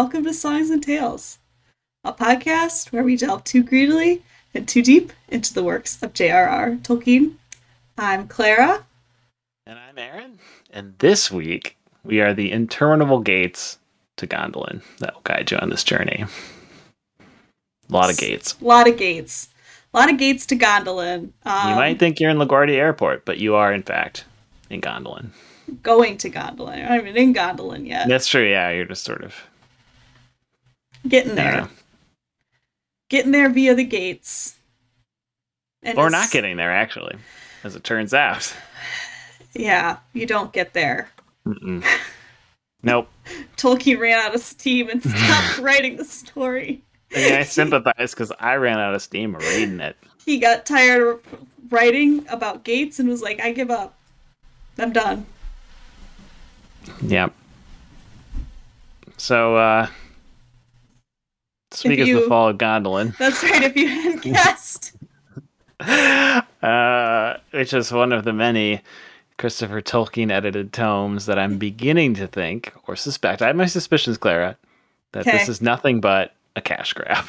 Welcome to Songs and Tales, a podcast where we delve too greedily and too deep into the works of J.R.R. Tolkien. I'm Clara. And I'm Aaron. And this week, we are the interminable gates to Gondolin that will guide you on this journey. A lot of gates. A lot of gates. A lot of gates to Gondolin. Um, you might think you're in LaGuardia Airport, but you are, in fact, in Gondolin. Going to Gondolin. I'm not even in Gondolin yet. That's true, yeah. You're just sort of getting there. Getting there via the gates. And or not getting there, actually, as it turns out. Yeah, you don't get there. Mm-mm. Nope. Tolkien ran out of steam and stopped writing the story. I mean, I sympathize because I ran out of steam reading it. He got tired of writing about Gates and was like, I give up. I'm done. Yep. So, uh, speak you, as the fall of Gondolin. That's right, if you hadn't guessed. uh, which is one of the many Christopher Tolkien edited tomes that I'm beginning to think or suspect. I have my suspicions, Clara, that okay. this is nothing but a cash grab.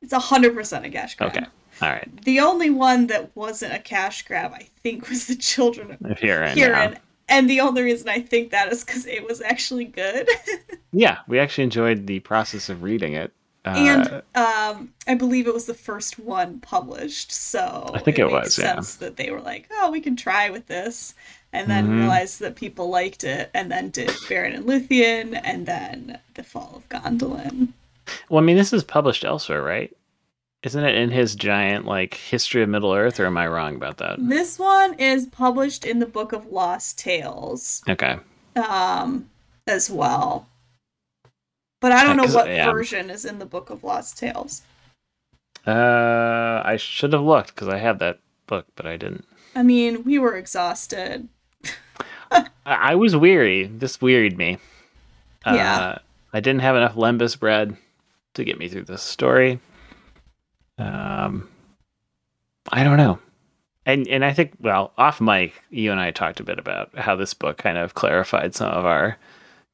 It's hundred percent a cash grab. Okay. All right. The only one that wasn't a cash grab, I think, was the Children of Hurin. Hurin. And the only reason I think that is because it was actually good. yeah, we actually enjoyed the process of reading it. Uh, and um, I believe it was the first one published, so I think it, it was. Sense yeah. that they were like, "Oh, we can try with this," and then mm-hmm. realized that people liked it, and then did Beren and Luthien, and then the Fall of Gondolin. Well, I mean, this is published elsewhere, right? Isn't it in his giant like history of Middle Earth, or am I wrong about that? This one is published in the Book of Lost Tales. Okay. Um, as well, but I don't know what yeah. version is in the Book of Lost Tales. Uh, I should have looked because I had that book, but I didn't. I mean, we were exhausted. I was weary. This wearied me. Yeah. Uh, I didn't have enough lembas bread to get me through this story. Um, I don't know. And and I think well, off mic, you and I talked a bit about how this book kind of clarified some of our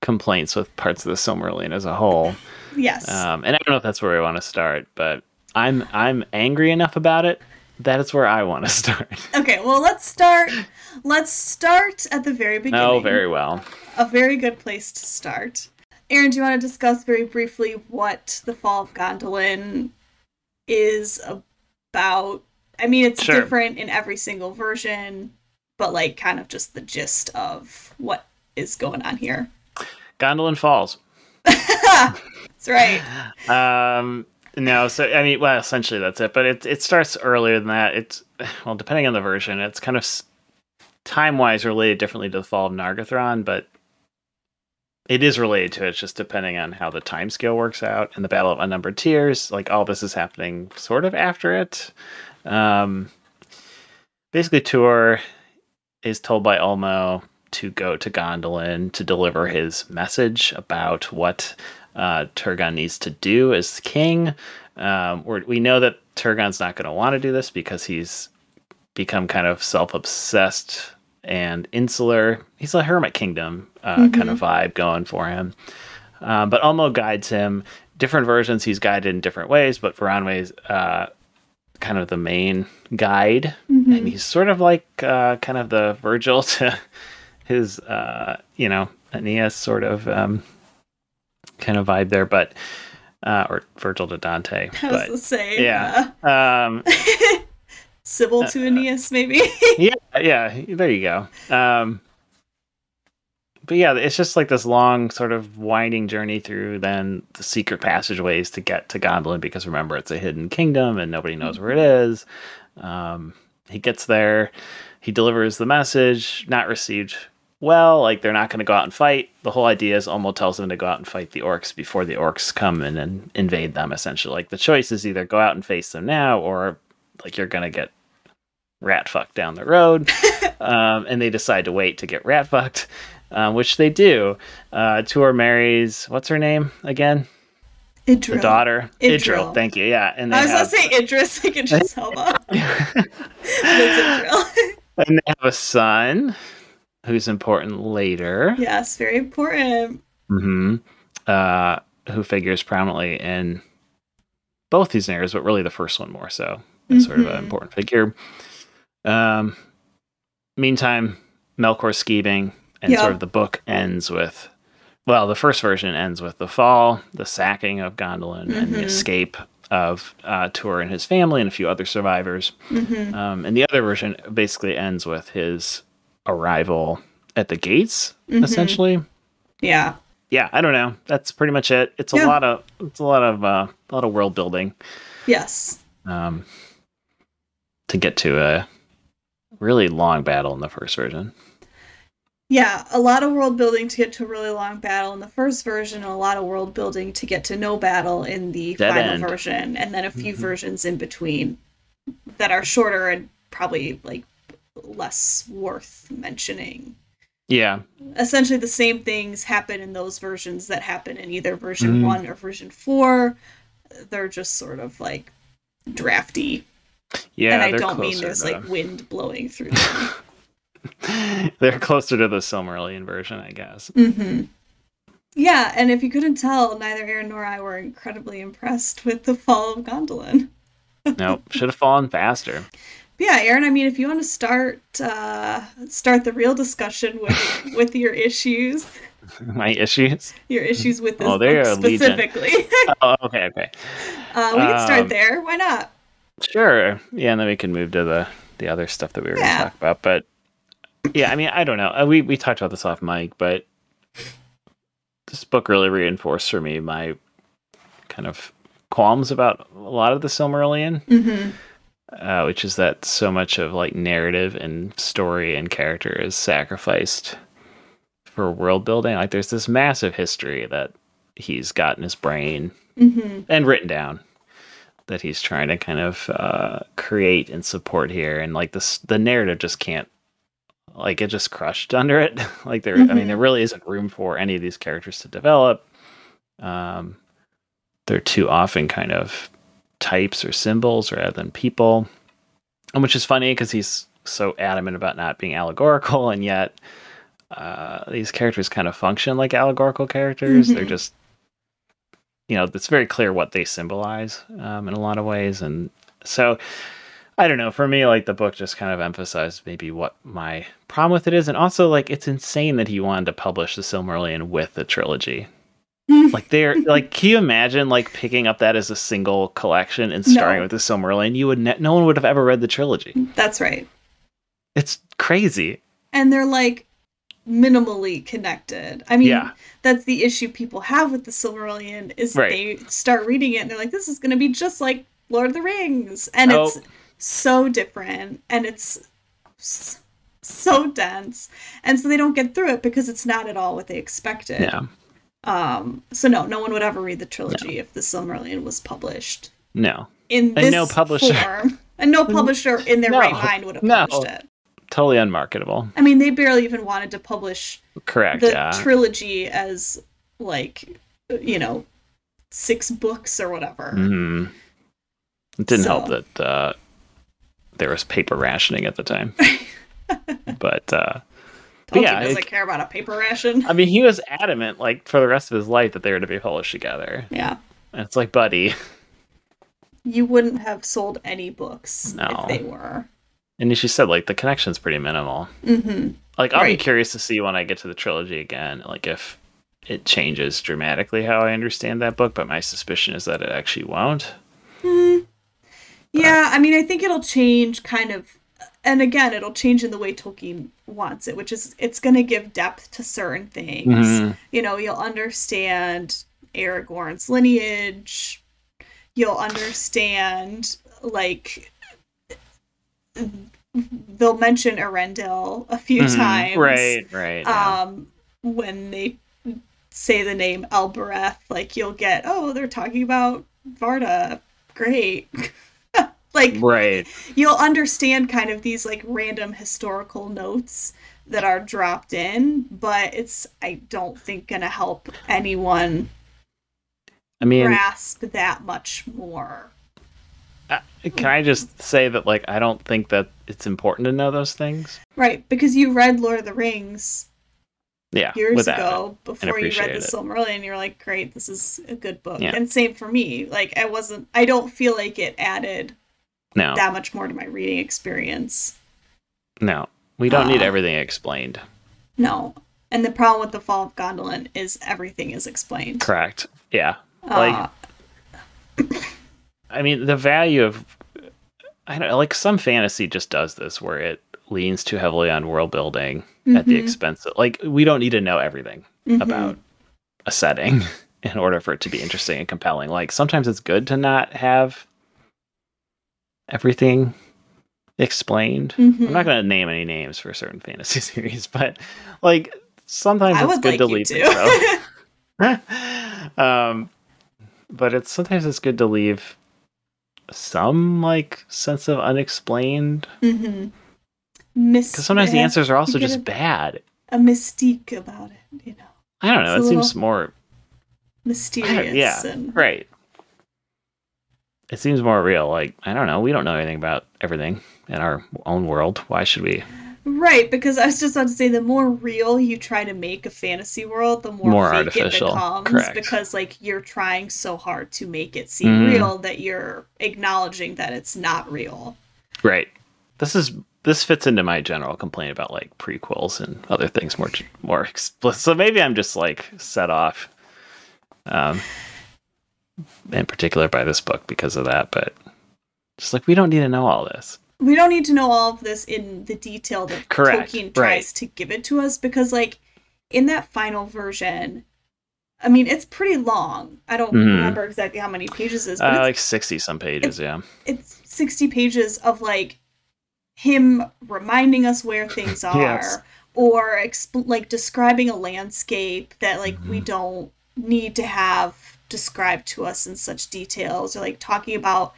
complaints with parts of the Silmarillion as a whole. Yes. Um, and I don't know if that's where we want to start, but I'm I'm angry enough about it that is where I want to start. Okay, well let's start. Let's start at the very beginning. Oh, very well. A very good place to start. Aaron, do you want to discuss very briefly what the Fall of Gondolin is about? I mean, it's sure. different in every single version, but like kind of just the gist of what is going on here. Gondolin Falls. that's right. Um, no, so I mean, well, essentially that's it. But it it starts earlier than that. It's well, depending on the version, it's kind of time wise related differently to the Fall of Nargothrond, but it is related to it. It's just depending on how the time scale works out. And the Battle of Unnumbered Tears, like all this is happening sort of after it. Um, basically, Tuor is told by Ulmo to go to Gondolin to deliver his message about what uh, Turgon needs to do as king. Um, we know that Turgon's not going to want to do this because he's become kind of self obsessed and insular. He's a hermit kingdom uh, mm-hmm. kind of vibe going for him. Uh, but Ulmo guides him. Different versions, he's guided in different ways, but Voronwë's uh, kind of the main guide. Mm-hmm. And he's sort of like uh, kind of the Virgil to his, uh, you know, Aeneas sort of um, kind of vibe there. But uh, or Virgil to Dante. I was the same. Yeah. Um, Sybil to uh, Aeneas, maybe. yeah, yeah. There you go. Um, but yeah, it's just like this long, sort of winding journey through then the secret passageways to get to Gondolin. Because remember, it's a hidden kingdom and nobody knows where it is. Um, he gets there, he delivers the message, not received well. Like they're not going to go out and fight. The whole idea is Ulmo tells them to go out and fight the orcs before the orcs come in and invade them. Essentially, like the choice is either go out and face them now, or like you're going to get rat fucked down the road. um, and they decide to wait to get rat fucked, um, which they do. Uh, Tuor marries, what's her name again? Idril. The daughter. Idril. Idril. Thank you. Yeah. And I was have... to say Idris, like Idris Elba. and they have a son who's important later. Yes, very important. Mm-hmm. Uh, who figures prominently in both these narratives, but really the first one more so. mm-hmm. sort of an mm-hmm. important figure. Um, meantime, Melkor's scheming, and yep. sort of the book ends with, well, the first version ends with the fall, the sacking of Gondolin, mm-hmm. and the mm-hmm. escape of uh, Tuor and his family and a few other survivors. Mm-hmm. Um, and the other version basically ends with his arrival at the gates, mm-hmm. essentially. Yeah. Yeah, I don't know. That's pretty much it. It's a yeah. lot of it's a lot of uh, a lot of world building. Yes. Um, to get to a really long battle in the first version. Yeah, a lot of world building to get to a really long battle in the first version, and a lot of world building to get to no battle in the Dead final end. version, and then a few mm-hmm. versions in between that are shorter and probably like less worth mentioning. Yeah. Essentially, the same things happen in those versions that happen in either version mm. 1 or version 4. They're just sort of like drafty. Yeah. And I don't mean there's to... like wind blowing through them. They're closer to the Silmarillion version, I guess. Mm-hmm. Yeah, and if you couldn't tell, neither Aaron nor I were incredibly impressed with the fall of Gondolin. nope, should have fallen faster. Yeah, Aaron. I mean, if you want to start uh, start the real discussion with with your issues, my issues, your issues with this oh, book specifically. oh, okay, okay. Uh, we can start um, there. Why not? Sure. Yeah, and then we can move to the the other stuff that we were yeah. going to talk about. But yeah, I mean, I don't know. Uh, we we talked about this off mic, but this book really reinforced for me my kind of qualms about a lot of the Silmarillion, mm-hmm. Uh, which is that so much of like narrative and story and character is sacrificed for world building. Like, there's this massive history that he's got in his brain mm-hmm. and written down that he's trying to kind of uh, create and support here, and like this, the narrative just can't like it just crushed under it. like there, mm-hmm. I mean, there mm-hmm. really isn't room for any of these characters to develop. Um, they're too often kind of types or symbols rather than people, and which is funny because he's so adamant about not being allegorical, and yet uh, these characters kind of function like allegorical characters. Mm-hmm. They're just, you know, it's very clear what they symbolize um, in a lot of ways, and so I don't know. For me, like the book just kind of emphasized maybe what my problem with it is, and also like it's insane that he wanted to publish the Silmarillion with the trilogy. like they're like, can you imagine like picking up that as a single collection and starting no. with the Silmarillion? You would ne- no one would have ever read the trilogy. That's right. It's crazy. And they're like minimally connected. I mean, yeah. that's the issue people have with the Silmarillion is right. they start reading it and they're like, this is going to be just like Lord of the Rings, and oh. it's so different and it's so dense and so they don't get through it because it's not at all what they expected yeah um so no no one would ever read the trilogy no. if the silmarillion was published no in this and no publisher form, and no publisher in their no. right mind would have published no. it totally unmarketable i mean they barely even wanted to publish correct the yeah. trilogy as like you know six books or whatever mm-hmm. it didn't so. help that uh there was paper rationing at the time. but uh but yeah, doesn't it, care about a paper ration. I mean, he was adamant, like for the rest of his life, that they were to be published together. Yeah, and it's like, buddy, you wouldn't have sold any books no. if they were. And she said, like, the connection's pretty minimal. Mm-hmm. Like, I'll right. be curious to see when I get to the trilogy again, like if it changes dramatically how I understand that book. But my suspicion is that it actually won't. Mm. Yeah, I mean, I think it'll change kind of, and again, it'll change in the way Tolkien wants it, which is it's going to give depth to certain things. Mm-hmm. You know, you'll understand Aragorn's lineage. You'll understand, like, they'll mention Eärendil a few mm-hmm. times. Right, right. Um, yeah. when they say the name Elbereth, like you'll get, oh, they're talking about Varda. Great. like right you'll understand kind of these like random historical notes that are dropped in but it's i don't think gonna help anyone i mean grasp that much more uh, can i just say that like i don't think that it's important to know those things right because you read lord of the rings yeah, years ago before you read the Silmarillion. You're like, great, this is a good book. Yeah. And same for me. Like, I wasn't. I don't feel like it added no that much more to my reading experience. No, we don't uh, need everything explained. No, and the problem with the Fall of Gondolin is everything is explained. Correct. Yeah. Uh, like, I mean, the value of I don't know, like some fantasy just does this where it leans too heavily on world building mm-hmm. at the mm-hmm. expense of like we don't need to know everything mm-hmm. about a setting in order for it to be interesting and compelling. Like sometimes it's good to not have everything explained. Mm-hmm. I'm not going to name any names for certain fantasy series, but like sometimes I it's good like to leave it so. um, but it's sometimes it's good to leave some like sense of unexplained. Mm-hmm. Because sometimes the answers are also just a, bad. A mystique about it, you know. I don't know. It's it seems more mysterious. Yeah, and... right. It seems more real. Like I don't know. We don't know anything about everything in our own world. Why should we? Right, because I was just about to say the more real you try to make a fantasy world, the more, more fake artificial. it becomes. Correct. Because like you're trying so hard to make it seem mm. real that you're acknowledging that it's not real. Right. This is this fits into my general complaint about like prequels and other things more more explicit. So maybe I'm just like set off, um, in particular by this book because of that. But just like we don't need to know all this we don't need to know all of this in the detail that Correct. Tolkien tries right. to give it to us because like in that final version I mean it's pretty long. I don't mm-hmm. remember exactly how many pages it is, but uh, like 60 some pages, yeah. It's 60 pages of like him reminding us where things are yes. or exp- like describing a landscape that like mm-hmm. we don't need to have described to us in such details or like talking about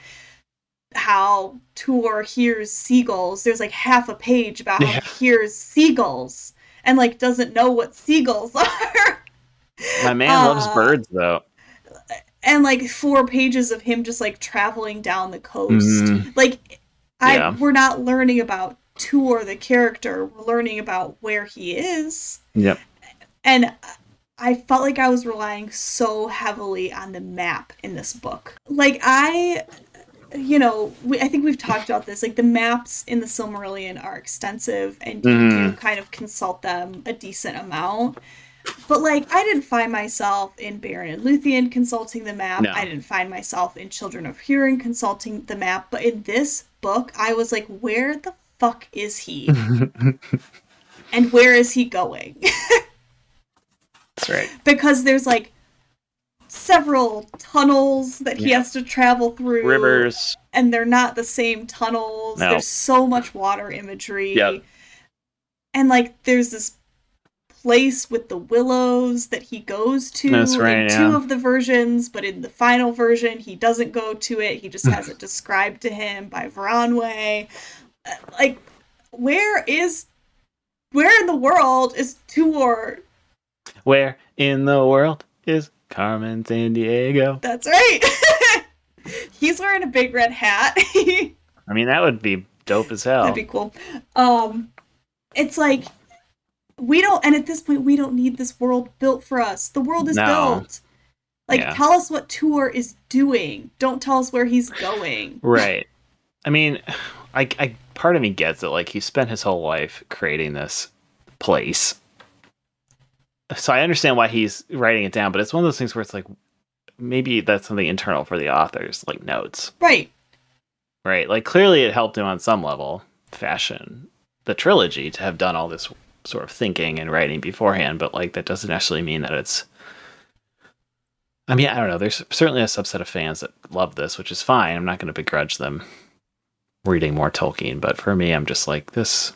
how Tuor hears seagulls. There's like half a page about how he hears seagulls and like doesn't know what seagulls are. My man uh, loves birds though. And like four pages of him just like traveling down the coast. Mm-hmm. Like I yeah. we're not learning about Tuor the character. We're learning about where he is. Yep. And I felt like I was relying so heavily on the map in this book. Like I you know, we, I think we've talked about this. Like the maps in the Silmarillion are extensive, and you mm. do mm-hmm. kind of consult them a decent amount. But like, I didn't find myself in Beren and Luthien consulting the map. No. I didn't find myself in Children of Hurin consulting the map. But in this book, I was like, where the fuck is he? and where is he going? That's right. Because there's like several tunnels that he yeah. has to travel through. Rivers. And they're not the same tunnels. No. There's so much water imagery. Yep. And like there's this place with the willows that he goes to That's right, in two of the versions, but in the final version he doesn't go to it. He just has it described to him by Voronwë. Uh, like where is where in the world is Tuor? Where in the world is Carmen Sandiego. That's right. He's wearing a big red hat. I mean, that would be dope as hell. That'd be cool. Um, it's like we don't, and at this point, we don't need this world built for us. The world is no. built. Like, yeah. tell us what Tuor is doing. Don't tell us where he's going. Right. I mean, I, I part of me gets it. Like, he spent his whole life creating this place so I understand why he's writing it down, but it's one of those things where it's like maybe that's something internal for the authors, like notes. Right. Right. Like clearly it helped him on some level, fashion the trilogy to have done all this sort of thinking and writing beforehand, but like that doesn't actually mean that it's I mean, I don't know. There's certainly a subset of fans that love this, which is fine. I'm not going to begrudge them reading more Tolkien, but for me, I'm just like this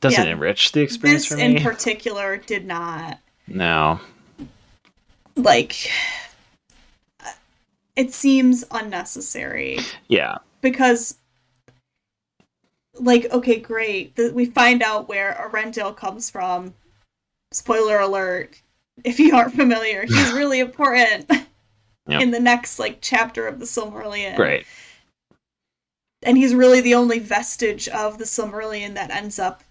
doesn't yeah, enrich the experience this for me. in particular did not no. Like, it seems unnecessary. Yeah. Because, like, okay, great. The, we find out where Eärendil comes from. Spoiler alert. If you aren't familiar, he's really important yep. in the next, like, chapter of the Silmarillion. Right. And he's really the only vestige of the Silmarillion that ends up,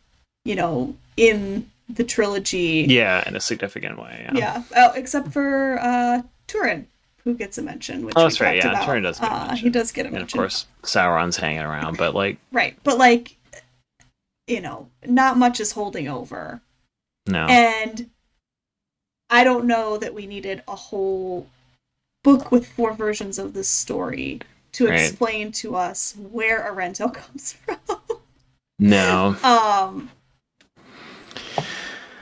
you know, in the trilogy. Yeah, in a significant way. Yeah. yeah. Oh, except for uh, Turin, who gets a mention. Which oh, that's right. Yeah, about. Turin does get a mention. Uh, he does get a mention. And of course, Sauron's hanging around, but like. Right, but like, you know, not much is holding over. No. And I don't know that we needed a whole book with four versions of this story to right. explain to us where Eärendil comes from. no. Um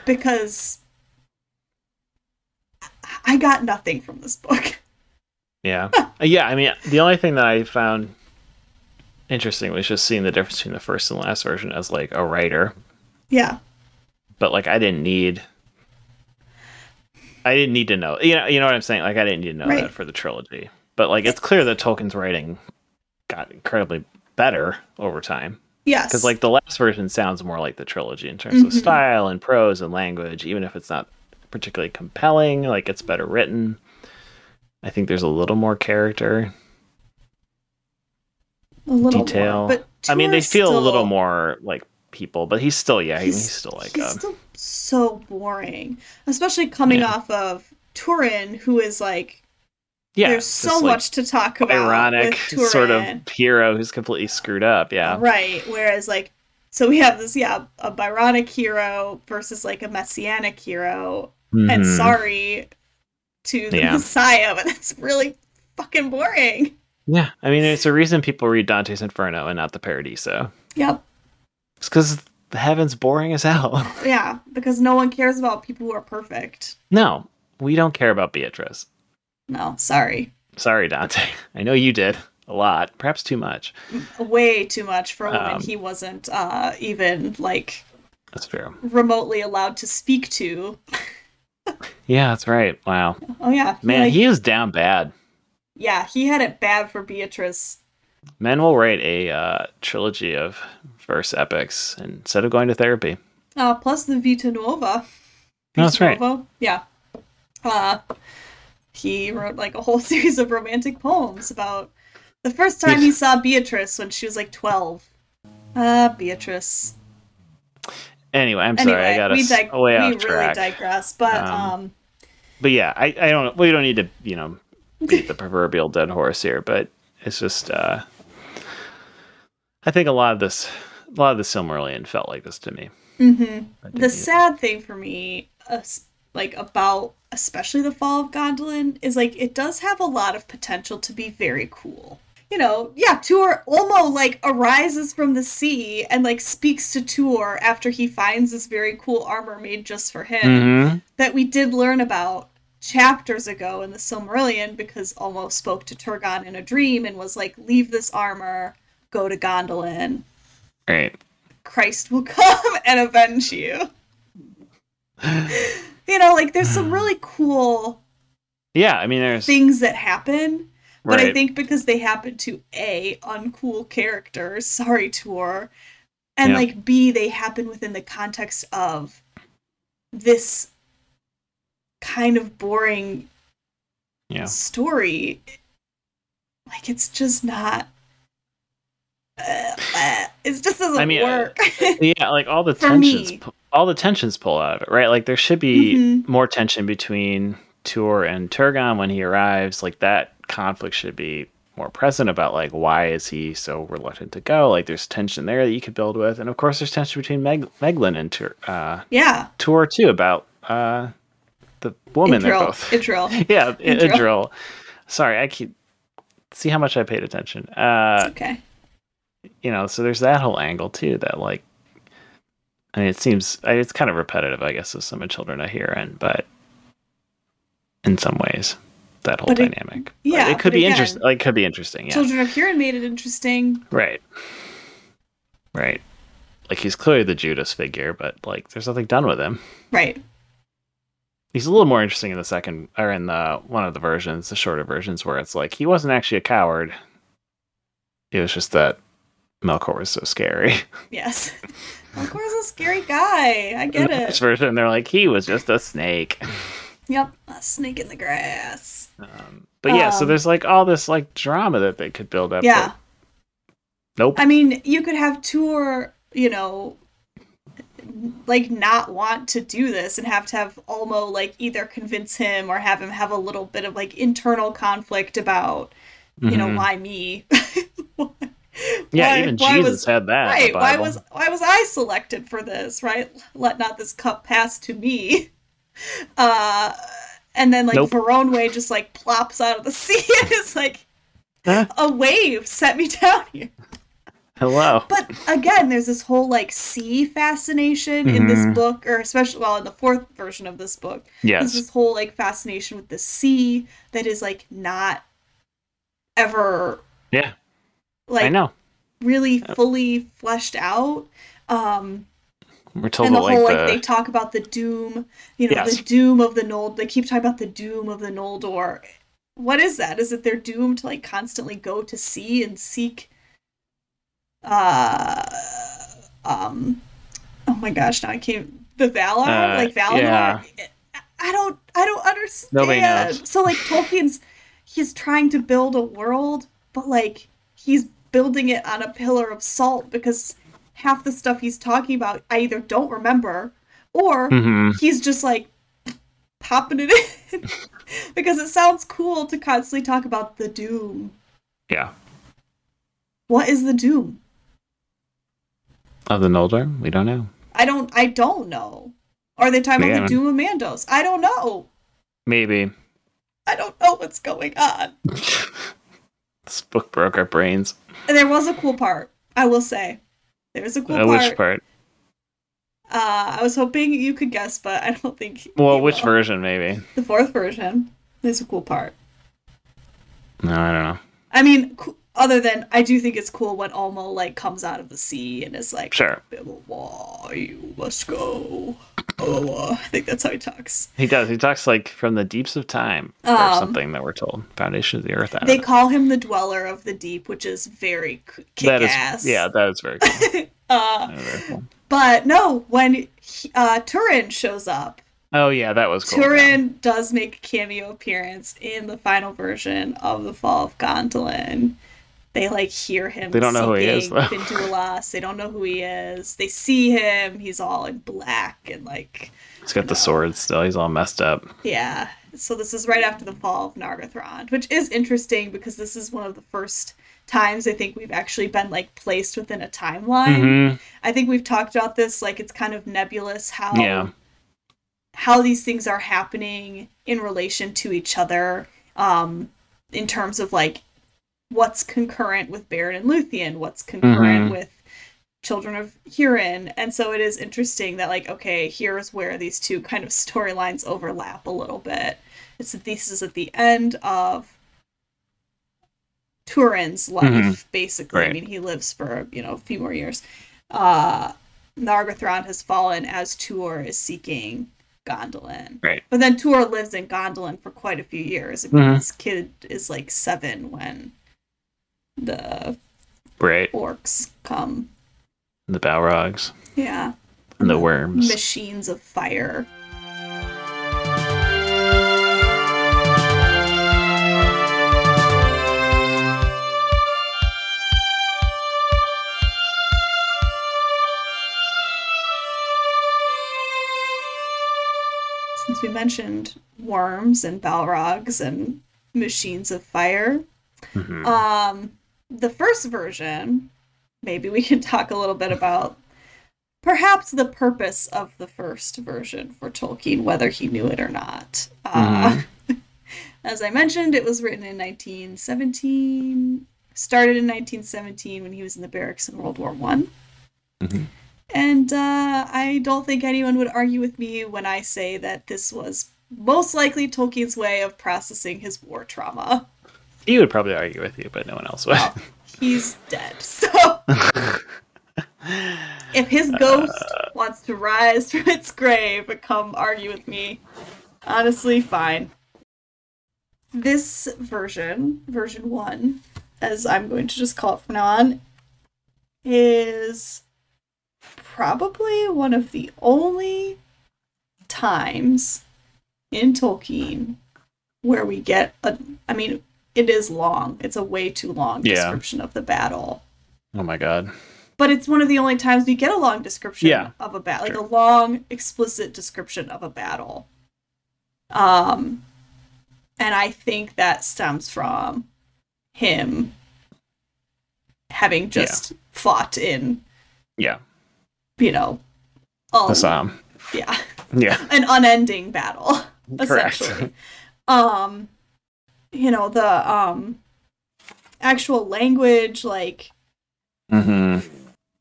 because I got nothing from this book. Yeah. Uh, yeah, I mean the only thing that I found interesting was just seeing the difference between the first and last version as like a writer. Yeah. But like I didn't need I didn't need to know. You know, you know what I'm saying? Like I didn't need to know right. that for the trilogy. But like it's clear that Tolkien's writing got incredibly better over time. Yes. Because like the last version sounds more like the trilogy in terms mm-hmm. of style and prose and language, even if it's not particularly compelling, like it's better written. I think there's a little more character. A little detail. More, but I mean they feel still... a little more like people, but he's still yeah, he's, he's still like he's a... still so boring, especially coming yeah. off of Turin, who is like. Yeah, there's so like much to talk about. Byronic sort of hero who's completely screwed up. Yeah, right. Whereas like, so we have this yeah a Byronic hero versus like a messianic hero, mm-hmm. and sorry to the yeah. Messiah, but that's really fucking boring. Yeah, I mean, it's a reason people read Dante's Inferno and not the Paradiso. Yep. It's because the heaven's boring as hell. yeah, because no one cares about people who are perfect. No, we don't care about Beatrice. No, sorry. Sorry, Dante. I know you did a lot, perhaps too much. Way too much for a woman um, he wasn't uh, even like. That's true. Remotely allowed to speak to. yeah, that's right. Wow. Oh yeah, man, like, he is down bad. Yeah, he had it bad for Beatrice. Men will write a uh, trilogy of verse epics instead of going to therapy. Uh, plus the Vita Nuova. Vita that's right. Yeah. Uh, he wrote like a whole series of romantic poems about the first time he saw Beatrice when she was like 12. Ah, uh, Beatrice. Anyway, I'm sorry, anyway, I got us dig- way off we track. really digress, but um, um, but yeah, I, I don't we don't need to you know beat the proverbial dead horse here, but it's just uh, I think a lot of this a lot of the Silmarillion felt like this to me. Mm-hmm. The sad thing for me, uh, like about especially the Fall of Gondolin, is like it does have a lot of potential to be very cool. You know, yeah, Tuor Ulmo like arises from the sea and like speaks to Tuor after he finds this very cool armor made just for him mm-hmm. that we did learn about chapters ago in the Silmarillion because Ulmo spoke to Turgon in a dream and was like, "Leave this armor, go to Gondolin." Right. Christ will come and avenge you. you know, like there's some really cool Yeah, I mean there's things that happen. But right. I think because they happen to A, uncool characters, sorry Tuor, and yeah. like B, they happen within the context of this kind of boring yeah. story. Like it's just not uh, uh, it just doesn't I mean, work. yeah, like all the tensions, all the tensions pull out of it, right? Like there should be mm-hmm. more tension between Tuor and Turgon when he arrives. Like that conflict should be more present about like why is he so reluctant to go? Like there's tension there that you could build with, and of course there's tension between Meg- Maeglin and Tur- uh, yeah Tuor too about uh, the woman they're both. Idril. yeah, Idril. Idril. Sorry, I keep see how much I paid attention. Uh, okay you know, so there's that whole angle too that like, I mean, it seems it's kind of repetitive, I guess, of some of Children of Hurin, and but in some ways, that whole but dynamic. It, yeah, but it could be interesting. Like, could be interesting. Yeah. Children of Hurin made it interesting. Right. Right. Like he's clearly the Judas figure, but like there's nothing done with him. Right. He's a little more interesting in the second or in the one of the versions, the shorter versions, where it's like he wasn't actually a coward. It was just that Melkor was so scary. Yes. Melkor is a scary guy. I get it. This version, they're like, he was just a snake. Yep, a snake in the grass. Um, but yeah, um, so there's like all this like drama that they could build up. Yeah. Nope. I mean, you could have Tuor, you know, like not want to do this and have to have Ulmo like either convince him or have him have a little bit of like internal conflict about you mm-hmm. know why me yeah why, even jesus was, had that right why was why was i selected for this right let not this cup pass to me uh and then like nope. Voronwë just like plops out of the sea and it's like huh? a wave set me down here Hello. But again, there's this whole like sea fascination mm-hmm. in this mm-hmm. book, or especially well in the fourth version of this book. Yes. There's this whole like fascination with the sea that is like not ever Yeah. Like I know. Really fully fleshed out. Um we're told and the whole like, the... they talk about the doom, you know, yes. the doom of the Nold. They keep talking about the doom of the Noldor. What is that? Is it they're doomed to like constantly go to sea and seek uh um oh my gosh now i can't the valar uh, like valinor yeah. i don't i don't understand Nobody knows. so like tolkien's he's trying to build a world but like he's building it on a pillar of salt because half the stuff he's talking about i either don't remember or mm-hmm. he's just like popping it in because it sounds cool to constantly talk about the doom yeah what is the doom of the Noldor? We don't know. I don't. I don't know. Are they talking about the Doom of Mandos? I don't know. Maybe. I don't know what's going on. this book broke our brains. There was a cool part. I will say, there was a cool uh, part. Which part? Uh, I was hoping you could guess, but I don't think. Well, which will. version? Maybe the fourth version. There's a cool part. No, I don't know. I mean, other than I do think it's cool when Ulmo like comes out of the sea and is like, "Sure, you must go." Oh, I think that's how he talks. He does. He talks like from the deeps of time or um, something that we're told. Foundation of the earth. They call him the dweller of the deep, which is very kick ass. Is, yeah, that is very cool. uh, very cool. But no, when he, uh, Turin shows up, Oh yeah, that was cool. Turin does make a cameo appearance in the final version of the Fall of Gondolin. They like hear him. They don't know who he is. Though. They don't know who he is. They see him. He's all in black and like. He's got the know. sword still. He's all messed up. Yeah. So this is right after the fall of Nargothrond, which is interesting because this is one of the first times I think we've actually been like placed within a timeline. Mm-hmm. I think we've talked about this like it's kind of nebulous how yeah. how these things are happening in relation to each other um in terms of like what's concurrent with Beren and Luthien, what's concurrent mm-hmm. with Children of Hurin. And so it is interesting that, like, okay, here's where these two kind of storylines overlap a little bit. It's that this is at the end of Turin's life, mm-hmm. basically. Right. I mean, he lives for, you know, a few more years. Uh, Nargothrond has fallen as Tuor is seeking Gondolin. Right. But then Tuor lives in Gondolin for quite a few years. I mean, mm-hmm. his kid is like seven when the right orcs come. The Balrogs. Yeah. And the, worms. Machines of fire. Since we mentioned worms and Balrogs and machines of fire, mm-hmm. um, the first version, maybe we can talk a little bit about perhaps the purpose of the first version for Tolkien, whether he knew it or not. Uh, mm-hmm. Uh, as I mentioned, it was written in 1917, started in 1917 when he was in the barracks in World War One. Mm-hmm. And uh, I don't think anyone would argue with me when I say that this was most likely Tolkien's way of processing his war trauma. He would probably argue with you, but no one else would. Well, he's dead. So if his ghost uh, wants to rise from its grave and come argue with me, honestly, fine. This version, version one, as I'm going to just call it from now on, is probably one of the only times in Tolkien where we get a I mean it is long. It's a way too long yeah. description of the battle. Oh my god. but it's one of the only times we get a long description yeah, of a battle, like a long, explicit description of a battle. Um, and I think that stems from him having just yeah. fought in, yeah, you know, um, the Somme. Yeah, yeah, an unending battle, essentially. um, you know the um actual language, like. Mm-hmm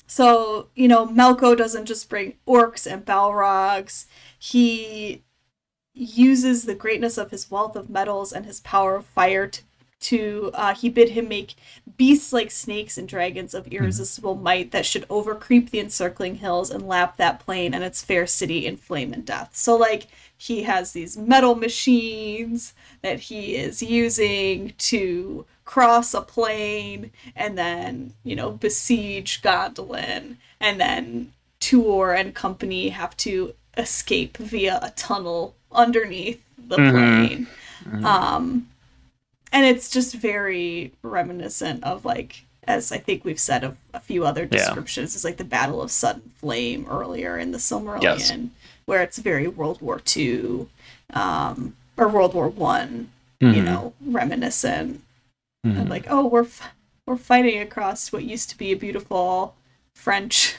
so, you know, Melko doesn't just bring orcs and balrogs. He uses the greatness of his wealth of metals and his power of fire to, to uh, he bid him make beasts like snakes and dragons of mm-hmm. irresistible might that should overcreep the encircling hills and lap that plain and its fair city in flame and death. So, like, he has these metal machines that he is using to cross a plain and then, you know, besiege Gondolin and then Tuor and company have to escape via a tunnel underneath the mm-hmm. plain. Mm-hmm. Um and it's just very reminiscent of like as I think we've said of a few other descriptions, yeah. is like the Battle of Sudden Flame earlier in the Silmarillion, yes. Where it's very World War Two, um, or World War One, mm-hmm. you know, reminiscent mm-hmm. and like oh we're f- we're fighting across what used to be a beautiful French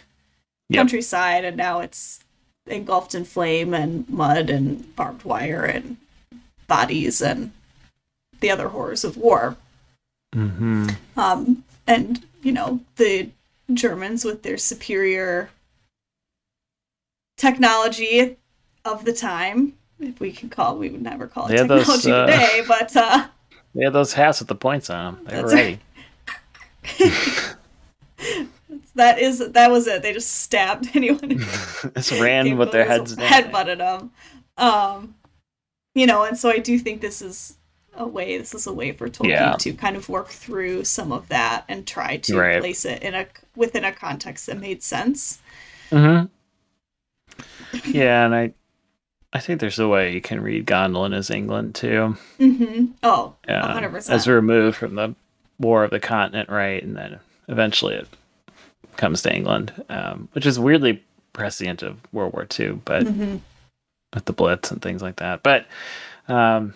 yep. countryside and now it's engulfed in flame and mud and barbed wire and bodies and the other horrors of war. Mm-hmm. Um, and you know the Germans with their superior technology of the time, if we can call, we would never call it technology those, uh, today, but uh, they had those hats with the points on them. They were ready. that is that was it. They just stabbed anyone. just ran with their heads down. Headbutted them. Um, you know, and so I do think this is a way. This is a way for Tolkien yeah. to kind of work through some of that and try to right. place it in a within a context that made sense. Hmm. Yeah, and I I think there's a way you can read Gondolin as England too. Mm-hmm. Oh, yeah, 100%. As removed from the War of the Continent, right? And then eventually it comes to England, um, which is weirdly prescient of World War II, but mm-hmm. with the Blitz and things like that. But um,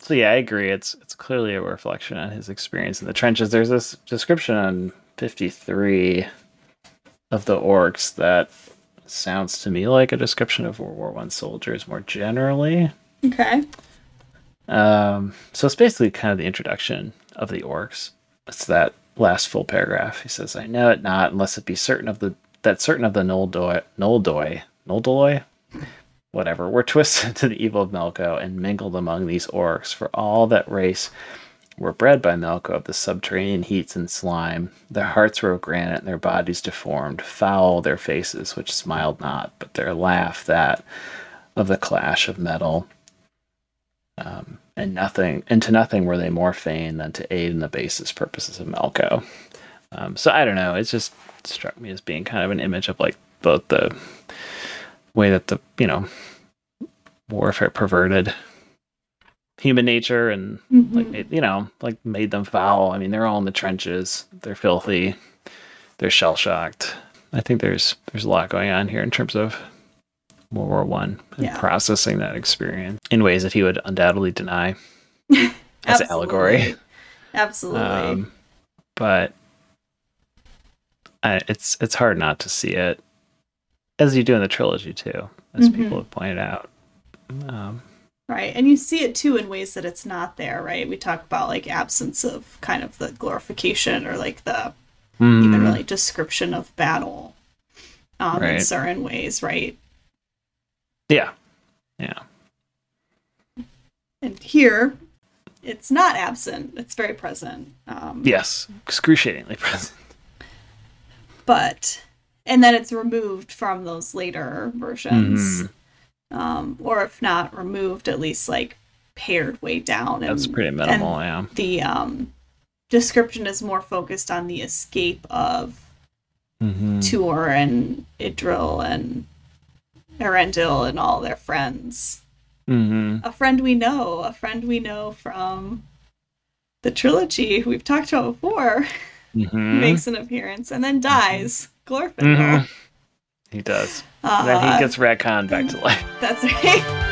so yeah, I agree. It's it's clearly a reflection on his experience in the trenches. There's this description on 53 of the orcs that sounds to me like a description of World War One soldiers more generally. Okay. Um, so it's basically kind of the introduction of the orcs. It's that last full paragraph. He says, "I know it not, unless it be certain of the that certain of the Noldoi, Noldoi, Noldoi, whatever, were twisted to the evil of Melko and mingled among these orcs. For all that race were bred by Melko of the subterranean heats and slime. Their hearts were of granite, and their bodies deformed. Foul their faces, which smiled not, but their laugh that of the clash of metal. Um, and nothing, and to nothing were they more fain than to aid in the basest purposes of Melko. Um, so I don't know. It just struck me as being kind of an image of like both the way that the you know warfare perverted human nature and mm-hmm. like you know like made them foul. I mean they're all in the trenches. They're filthy. They're shell shocked i think there's there's a lot going on here in terms of world war one and yeah. processing that experience in ways that he would undoubtedly deny as allegory. Absolutely. Um, but I, it's it's hard not to see it as you do in the trilogy too as mm-hmm. people have pointed out. Um, Right. And you see it too in ways that it's not there, right? We talk about like absence of kind of the glorification or like the mm. even really description of battle um, right. in certain ways, right? Yeah. Yeah. And here, it's not absent. It's very present. Um, yes, excruciatingly present. But, and then it's removed from those later versions. Mm um, or if not removed, at least like pared way down. And, That's pretty minimal, yeah. The um, description is more focused on the escape of mm-hmm. Tuor and Idril and Eärendil and all their friends. Mm-hmm. A friend we know, a friend we know from the trilogy we've talked about before. mm-hmm. makes an appearance and then dies. Glorfindel. He does. Uh, then he gets retconned back to life. That's right.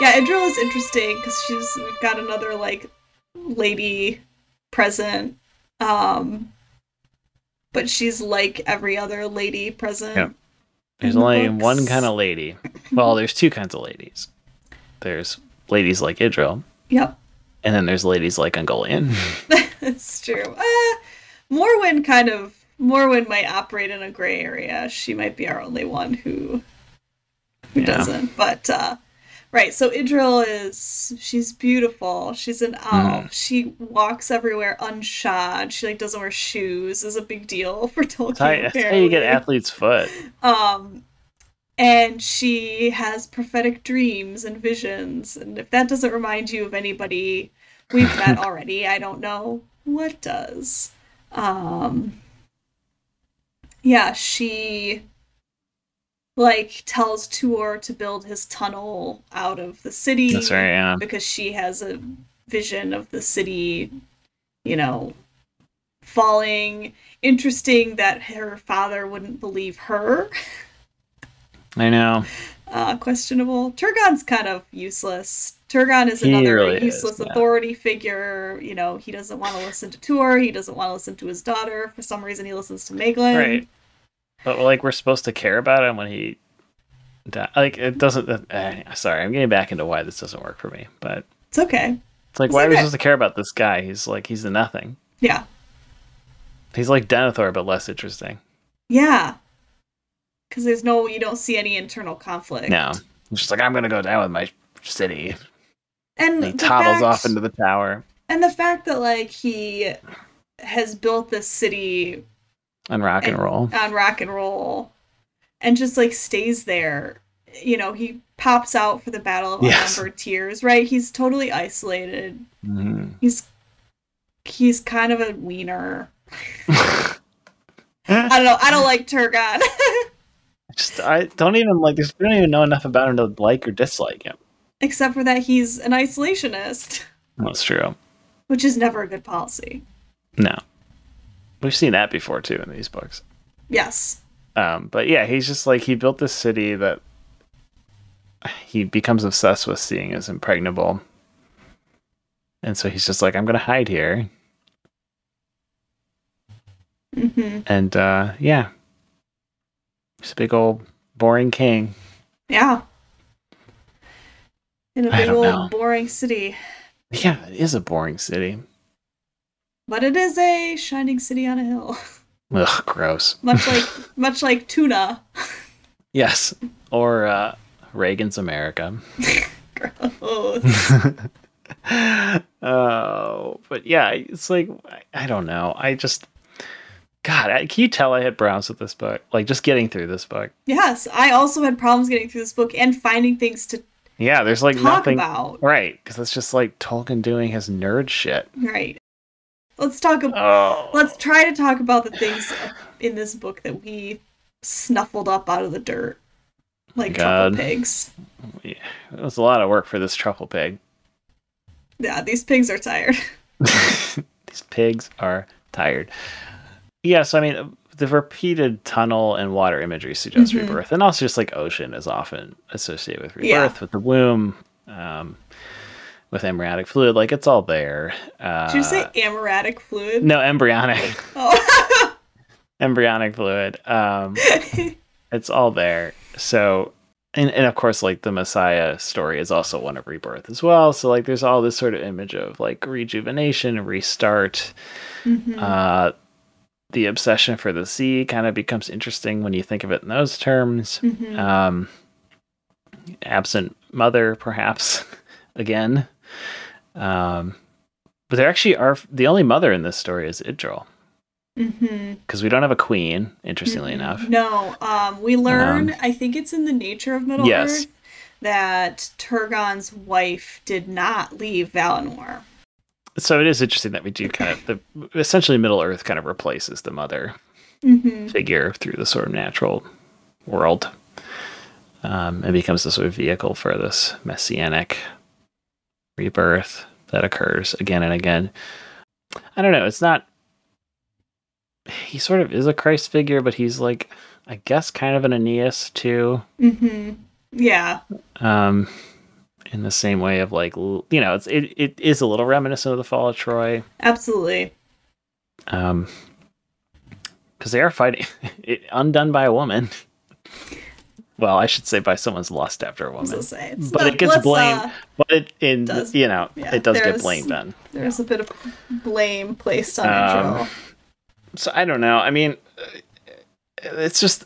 yeah, Idril is interesting because she's we've got another like lady present, um, but she's like every other lady present. Yeah. There's the only books. one kind of lady. Well, there's two kinds of ladies. There's ladies like Idril. Yep. And then there's ladies like Ungoliant. That's true. Uh, Morwen kind of Morwen might operate in a gray area. She might be our only one who who yeah. doesn't. But uh, Right. So Idril is she's beautiful. She's an elf. Mm. She walks everywhere unshod. She like doesn't wear shoes. Is a big deal for Tolkien. That's how, that's how you get athlete's foot. Um, and she has prophetic dreams and visions. And if that doesn't remind you of anybody we've met already, I don't know what does. Um, yeah, she like tells Tuor to build his tunnel out of the city. That's right, yeah. Because she has a vision of the city, you know, falling. Interesting that her father wouldn't believe her. I know. Uh, questionable. Turgon's kind of useless. Turgon is another really useless is, yeah. authority figure. You know, he doesn't want to listen to Tuor. He doesn't want to listen to his daughter. For some reason, he listens to Maeglin. Right. But like we're supposed to care about him when he die. Like it doesn't. Uh, sorry, I'm getting back into why this doesn't work for me. But it's okay. It's like it's why okay. are we supposed to care about this guy? He's like he's the nothing. Yeah. He's like Denethor, but less interesting. Yeah. Because there's no, you don't see any internal conflict. No, he's just like I'm gonna go down with my city. And, and he toddles fact, off into the tower. And the fact that like he has built this city on rock and, and roll on rock and roll and just like stays there you know he pops out for the battle of yes. tears right he's totally isolated mm-hmm. he's he's kind of a wiener i don't know i don't like turgon just i don't even like we don't even know enough about him to like or dislike him except for that he's an isolationist that's true which is never a good policy no We've seen that before too in these books. Yes. Um, but yeah, he's just like he built this city that he becomes obsessed with seeing as impregnable. And so he's just like, I'm gonna hide here. Mm-hmm. And uh, yeah, he's a big old boring king. Yeah. In a big old know. boring city. Yeah, it is a boring city. But it is a shining city on a hill. Ugh, gross. much like much like tuna. yes, or uh, Reagan's America. gross. oh, but yeah, it's like I, I don't know. I just God, can you tell I had problems with this book? Like just getting through this book. Yes, I also had problems getting through this book and finding things to yeah, there's like nothing about. right because it's just like Tolkien doing his nerd shit. Right. Let's talk. About, oh. Let's try to talk about the things in this book that we snuffled up out of the dirt, like God. truffle pigs. Yeah, it was a lot of work for this truffle pig. Yeah, these pigs are tired. these pigs are tired. Yes, I mean the repeated tunnel and water imagery suggests mm-hmm. rebirth, and also just like ocean is often associated with rebirth, yeah. with the womb. Um, with amniotic fluid. Like it's all there. Uh, Did you say uh, amniotic fluid? No, embryonic. Oh. embryonic fluid. Um, it's all there. So, and, and of course, like the Messiah story is also one of rebirth as well. So, like, there's all this sort of image of like rejuvenation, restart. Mm-hmm. Uh, the obsession for the sea kind of becomes interesting when you think of it in those terms. Mm-hmm. Um, absent mother, perhaps again. Um, but there actually are the only mother in this story is Idril. Because mm-hmm. we don't have a queen, interestingly mm-hmm. enough. No, um, we learn. Um, I think it's in the nature of Middle yes. Earth that Turgon's wife did not leave Valinor. So it is interesting that we do kind of the essentially Middle Earth kind of replaces the mother mm-hmm. figure through the sort of natural world, um, and becomes the sort of vehicle for this messianic rebirth that occurs again and again. I don't know. It's not. He sort of is a Christ figure, but he's like, I guess, kind of an Aeneas too. Mm-hmm. Yeah. Um, in the same way of like, you know, it's it, it is a little reminiscent of the fall of Troy. Absolutely. Um, because they are fighting it, undone by a woman. Well, I should say by someone's lust after a woman. Say, but not, it gets blamed. Uh, but it in does, you know yeah, it does get blamed then. There's yeah. a bit of blame placed on um. So I don't know. I mean, it's just.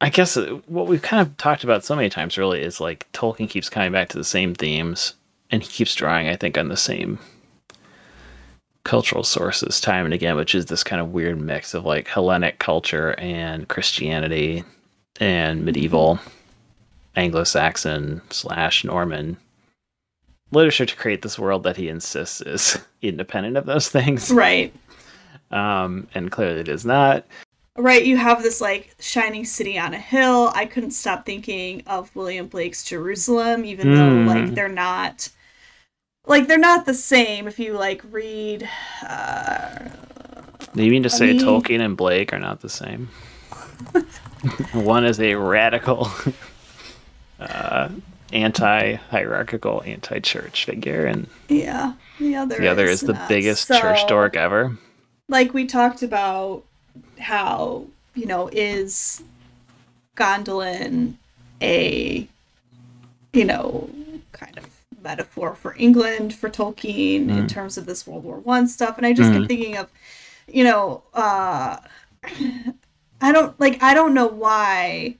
I guess what we've kind of talked about so many times really is like Tolkien keeps coming back to the same themes, and he keeps drawing, I think, on the same cultural sources time and again, which is this kind of weird mix of like Hellenic culture and Christianity and medieval Anglo-Saxon slash Norman literature to create this world that he insists is independent of those things. Right. Um, and clearly it is not. Right, you have this like shining city on a hill. I couldn't stop thinking of William Blake's Jerusalem, even mm. though like they're not like they're not the same if you like read uh Do you mean to say mean... tolkien and blake are not the same one is a radical uh anti-hierarchical anti-church figure and yeah the other the other is, is the biggest so, church dork ever like we talked about how you know is gondolin a you know kind of metaphor for England for Tolkien mm. in terms of this World War One stuff, and I just mm. kept thinking of, you know, uh, I don't like I don't know why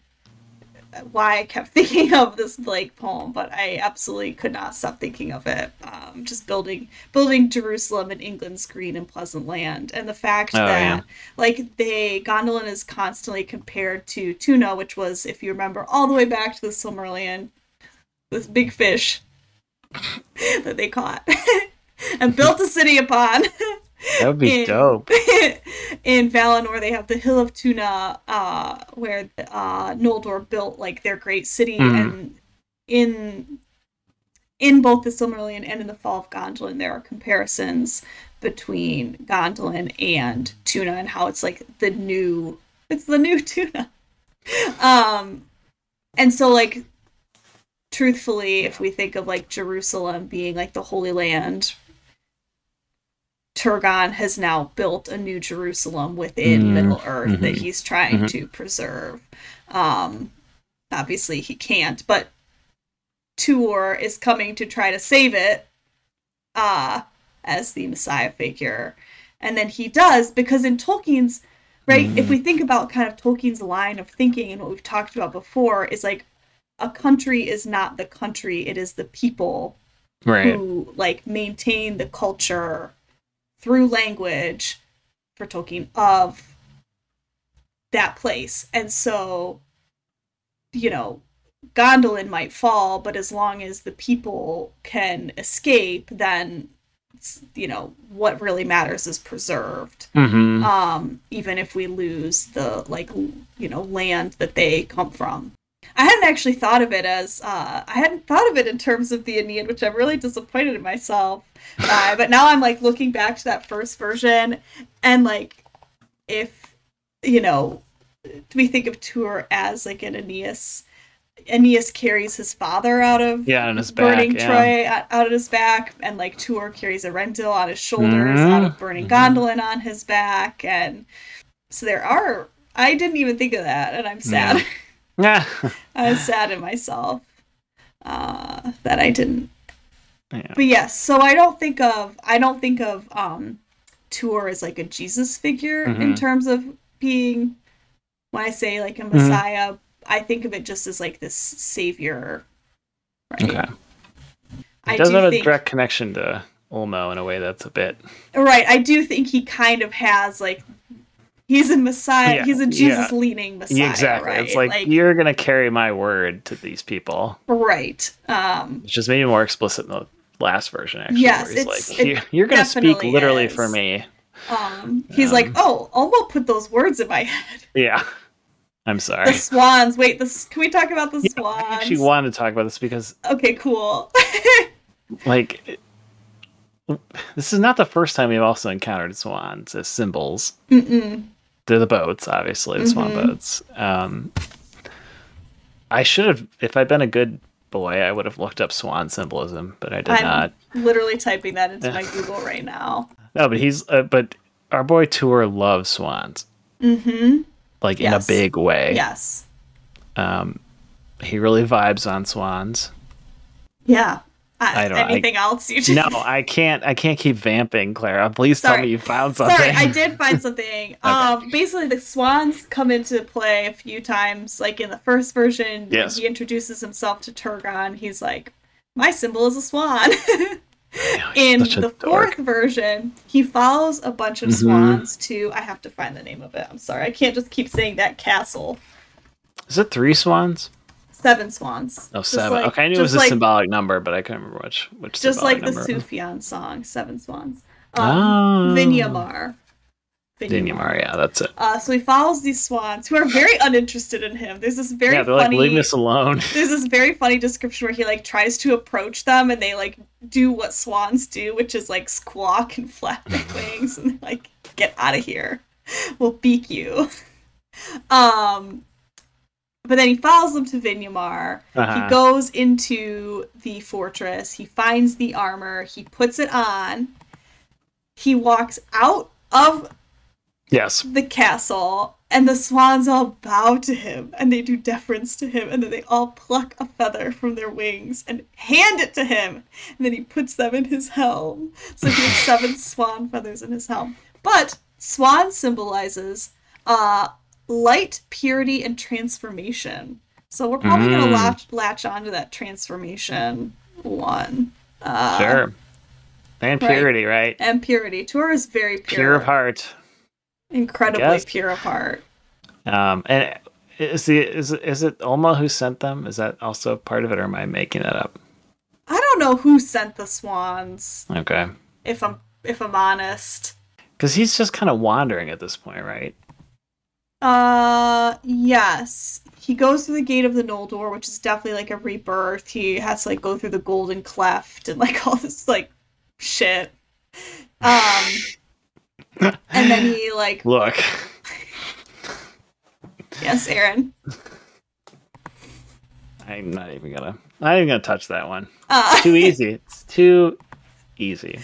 why I kept thinking of this Blake poem, but I absolutely could not stop thinking of it. Um, just building building Jerusalem in England's green and pleasant land, and the fact oh, that yeah. like they Gondolin is constantly compared to tuna, which was, if you remember, all the way back to the Silmarillion, this big fish that they caught and built a city upon. That would be in, dope. in Valinor, they have the Hill of Tuna, uh, where uh, Noldor built like their great city, mm. and in in both the Silmarillion and in the Fall of Gondolin, there are comparisons between Gondolin and Tuna, and how it's like the new, it's the new Tuna. Um, and so like truthfully, if we think of like Jerusalem being like the Holy Land, Turgon has now built a new Jerusalem within mm Middle Earth mm-hmm. that he's trying mm-hmm. to preserve. Um, obviously, he can't, but Tuor is coming to try to save it uh, as the Messiah figure. And then he does because in Tolkien's right, if we think about kind of Tolkien's line of thinking and what we've talked about before is like a country is not the country it is the people right. who like maintain the culture through language for tolkien of that place. And so you know gondolin might fall but as long as the people can escape then you know what really matters is preserved. Mm-hmm. um even if we lose the like you know land that they come from I hadn't actually thought of it as uh, I hadn't thought of it in terms of the Aeneid, which I'm really disappointed in myself. Uh, but now I'm like looking back to that first version, and like if you know, we think of Tuor as like an Aeneas. Aeneas carries his father out of yeah, on his burning back, Troy yeah. out of his back, and like Tuor carries Eärendil on his shoulders mm-hmm. out of burning mm-hmm. Gondolin on his back, and so there are. I didn't even think of that, and I'm sad. Yeah. Yeah. I was sad at myself uh, that I didn't. Yeah. But yes, so I don't think of I don't think of um Tuor as like a Jesus figure mm-hmm. in terms of being when I say like a mm-hmm. Messiah, mm-hmm. I think of it just as like this savior. Right? Okay. It does do have think, a direct connection to Ulmo in a way that's a bit right. I do think he kind of has like he's a messiah yeah, he's a jesus leaning messiah exactly right? it's like, like, you're gonna carry my word to these people right um it's just maybe more explicit in the last version actually yes it's, like, it you're gonna speak literally is. for me Um, he's um, like, "Oh, Ulmo put those words in my head." Yeah. I'm sorry. The swans. Wait, this can we talk about the yeah, swans? I actually want to talk about this because Okay, cool. like this is not the first time we've also encountered swans as symbols. Mm-mm. They're the boats, obviously, the mm-hmm. swan boats. Um, I should have, if I'd been a good boy, I would have looked up swan symbolism, but I did I'm not. Literally typing that into my Google right now. No, but he's, uh, but our boy Tuor loves swans. Mm-hmm. Like yes. in a big way. Yes. Um, he really vibes on swans. Yeah. I don't anything I, else you just... No, I can't I can't keep vamping, Clara. Please Sorry. tell me you found something. Sorry, I did find something. okay. Um basically the swans come into play a few times. Like in the first version, yes. he introduces himself to Turgon, he's like, My symbol is a swan. in the fourth version, he follows a bunch of mm-hmm. swans to I have to find the name of it. I'm sorry. I can't just keep saying that castle. Is it three swans? Seven swans. Oh, seven. Like, okay, I knew it was a like, symbolic number, but I couldn't remember which which. Just like the Sufjan song, Seven Swans. Um, oh. Vinyamar. Vinyamar, yeah, that's it. Uh, so he follows these swans who are very uninterested in him. There's this very yeah, they're funny, like, leave us alone. there's this very funny description where he like tries to approach them and they like do what swans do, which is like squawk and flap their wings and like get out of here. We'll beak you. Um, but then he follows them to Vinyamar. Uh-huh. He goes into the fortress. He finds the armor. He puts it on. He walks out of yes the castle, and the swans all bow to him and they do deference to him, and then they all pluck a feather from their wings and hand it to him, and then he puts them in his helm. So he has seven swan feathers in his helm. But swan symbolizes uh light, purity, and transformation. So we're probably mm. gonna latch latch onto that transformation one. Uh, sure. And purity, right? right? And purity. Tuor is very pure. Pure of heart. Incredibly pure of heart. Um, and is the is is it Ulmo who sent them? Is that also part of it, or am I making that up? I don't know who sent the swans. Okay. If I'm if I'm honest. Because he's just kind of wandering at this point, right? Uh, yes. He goes through the gate of the Noldor, which is definitely like a rebirth. He has to like go through the Golden Cleft and like all this like shit. Um, and then he like look. yes, Aaron. I'm not even gonna. I'm not even gonna touch that one. Uh, too easy. It's too easy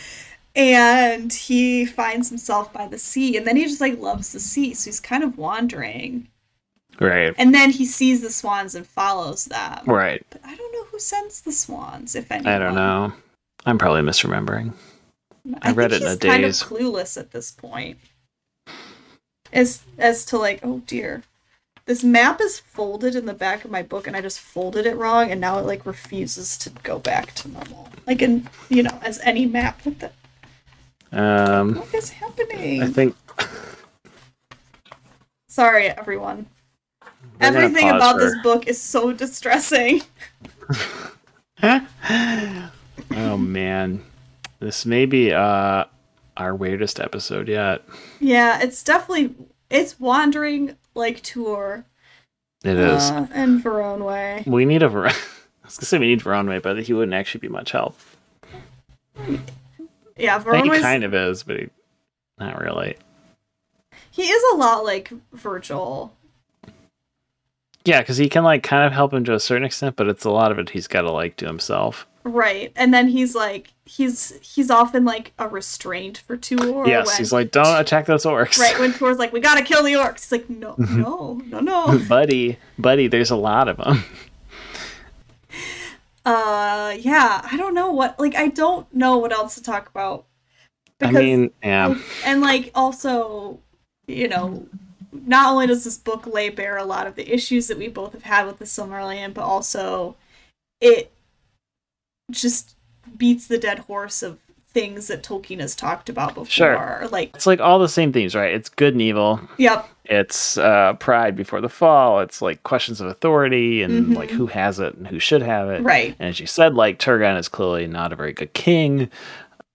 and he finds himself by the sea and then he just like loves the sea so he's kind of wandering. Right. And then he sees the swans and follows them. Right. But i don't know who sends the swans if anyone i don't know. I'm probably misremembering. I, I read it in a daze kind of clueless at this point. As as to like oh dear. This map is folded in the back of my book and i just folded it wrong and now it like refuses to go back to normal. Like in you know as any map with the um, what is happening? I think. Sorry, everyone. Everything about for... this book is so distressing. oh man, this may be uh, our weirdest episode yet. Yeah, it's definitely it's wandering like Tuor. It is, uh, and Way. We need a. I was gonna say we need Way, but he wouldn't actually be much help. Yeah, Veron he kind of is, but he, not really. He is a lot like Virgil. Yeah, because he can like kind of help him to a certain extent, but it's a lot of it he's got to like do himself. Right, and then he's like he's he's often like a restraint for Tuor. Yes, when, he's like, don't attack those orcs. Right when Tuor's like, we gotta kill the orcs. He's like, no, no, no, no, buddy, buddy. There's a lot of them. Uh yeah i don't know what like i don't know what else to talk about because, i mean yeah and like also you know not only does this book lay bare a lot of the issues that we both have had with the silmarillion but also it just beats the dead horse of things that Tolkien has talked about before. Sure. Like it's like all the same themes, right? It's good and evil. Yep. It's uh, pride before the fall. It's like questions of authority and mm-hmm. like who has it and who should have it. Right. And as you said, like Turgon is clearly not a very good king.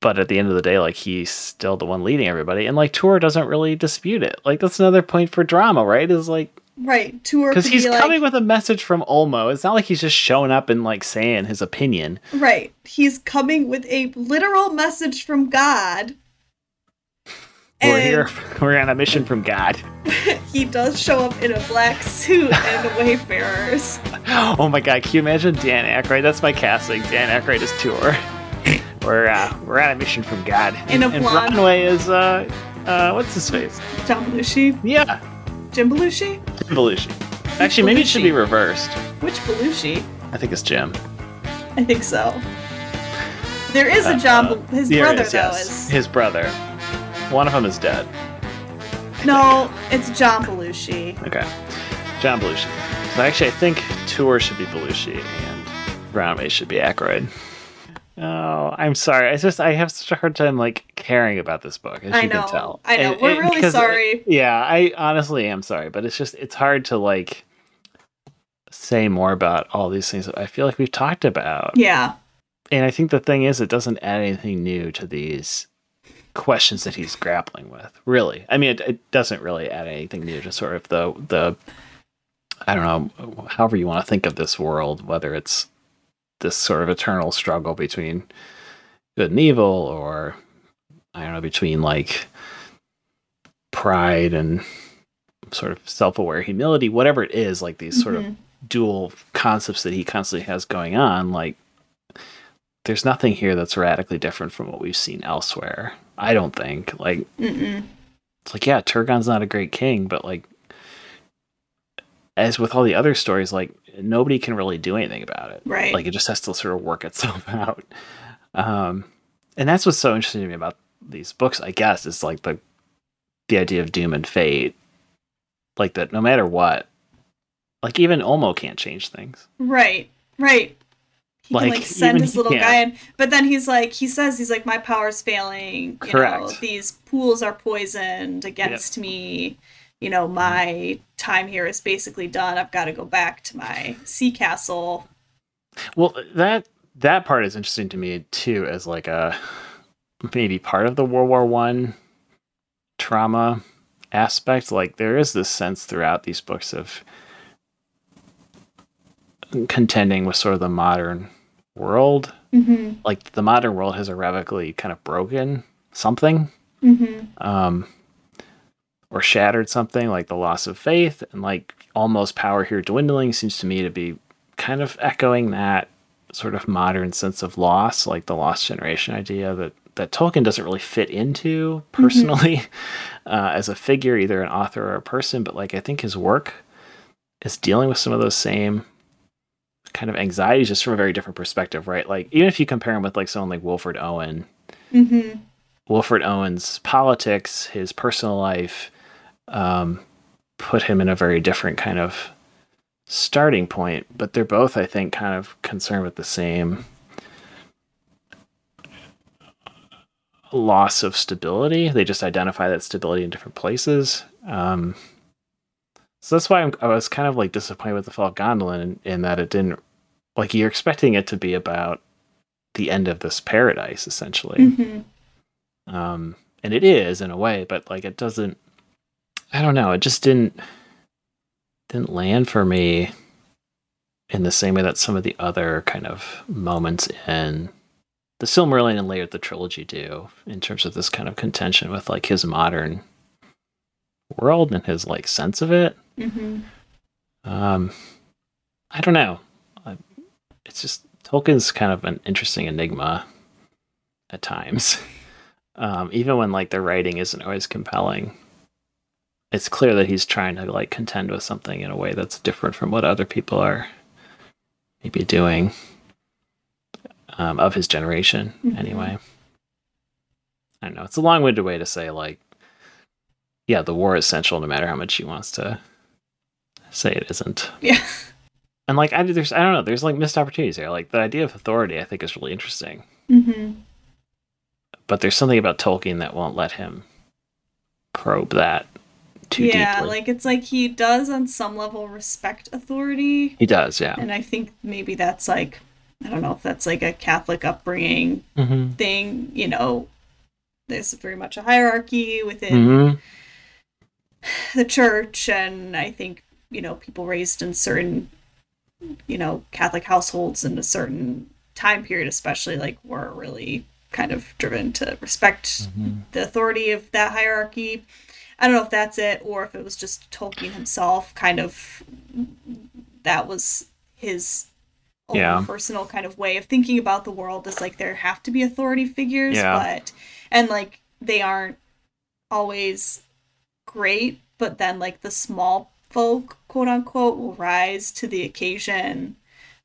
but at the end of the day, like he's still the one leading everybody, and like Tuor doesn't really dispute it. Like that's another point for drama, right? Is like right Tuor because he's be coming like, with a message from Ulmo. It's not like he's just showing up and like saying his opinion. Right, he's coming with a literal message from God. We're here. We're on a mission from God. he does show up in a black suit and Wayfarers. Oh my God! Can you imagine Dan Aykroyd? That's my casting. Dan Aykroyd is Tuor. we're uh, we're on a mission from God. In and, a blonde. Voronwë is uh, uh, what's his face? John Belushi. Yeah. Jim Belushi. Jim Belushi. Actually, Belushi? maybe it should be reversed. Which Belushi? I think it's Jim. I think so. There is a John. Uh, his brother is, though yes. is his brother. One of them is dead. No, it's John Belushi. Okay, John Belushi. So actually, I think Tuor should be Belushi and Voronwë should be Aykroyd. Oh, I'm sorry. I just I have such a hard time like caring about this book, as I you know, can tell. I know. And, We're and, really sorry. yeah, I honestly am sorry, but it's just it's hard to like say more about all these things that I feel like we've talked about. Yeah. And I think the thing is it doesn't add anything new to these questions that he's grappling with. Really. I mean it, it doesn't really add anything new to sort of the the I don't know, however you want to think of this world, whether it's this sort of eternal struggle between good and evil, or I don't know, between like pride and sort of self-aware humility, whatever it is, like these mm-hmm. sort of mm-hmm. dual concepts that he constantly has going on, like there's nothing here that's radically different from what we've seen elsewhere. I don't think. Like Mm-mm. it's like yeah, Turgon's not a great king, but like as with all the other stories, like nobody can really do anything about it. Right. Like it just has to sort of work itself out. Um, and that's what's so interesting to me about these books, I guess, is like the the idea of doom and fate. Like that no matter what, like even Ulmo can't change things. Right. Right. He like, can like send his little guy in. But then he's like he says he's like, My power's failing. You Correct. Know, these pools are poisoned against yep. me you know, my time here is basically done. I've got to go back to my sea castle. Well, that that part is interesting to me too, as like a maybe part of the World War One trauma aspect. Like there is this sense throughout these books of contending with sort of the modern world. Mm-hmm. Like the modern world has irrevocably kind of broken something. Mm-hmm. Um, or shattered something like the loss of faith and like almost power here dwindling seems to me to be kind of echoing that sort of modern sense of loss like the lost generation idea that that Tolkien doesn't really fit into mm-hmm. personally mm-hmm. uh, as a figure either an author or a person but like I think his work is dealing with some of those same kind of anxieties just from a very different perspective right like even if you compare him with like someone like Wilfred Owen mm-hmm. Wilfred Owen's politics, his personal life, um, put him in a very different kind of starting point. But they're both, I think, kind of concerned with the same loss of stability. They just identify that stability in different places. Um, so that's why I'm, i was kind of like disappointed with the Fall of Gondolin in, in, that it didn't like you're expecting it to be about the end of this paradise essentially. Mm-hmm. Um, and it is in a way, but like it doesn't I don't know. It just didn't didn't land for me in the same way that some of the other kind of moments in the Silmarillion and later the trilogy do in terms of this kind of contention with like his modern world and his like sense of it. Mm-hmm. Um, I don't know. It's just Tolkien's kind of an interesting enigma at times. Um, even when like the writing isn't always compelling it's clear that he's trying to like contend with something in a way that's different from what other people are maybe doing um, of his generation mm-hmm. anyway i don't know it's a long-winded way to say like yeah the war is essential no matter how much he wants to say it isn't yeah and like I, there's i don't know there's like missed opportunities here like the idea of authority i think is really interesting mm-hmm. but there's something about tolkien that won't let him probe that too yeah, deeply. like it's like he does on some level respect authority. He does, yeah. And I think maybe that's like I don't know if that's like a Catholic upbringing mm-hmm. thing. You know, there's very much a hierarchy within mm-hmm. the church, and I think you know people raised in certain you know Catholic households in a certain time period, especially like were really kind of driven to respect mm-hmm. the authority of that hierarchy. I don't know if that's it or if it was just Tolkien himself kind of that was his own yeah. personal kind of way of thinking about the world is like there have to be authority figures, yeah. but and like they aren't always great, but then like the small folk, quote unquote, will rise to the occasion.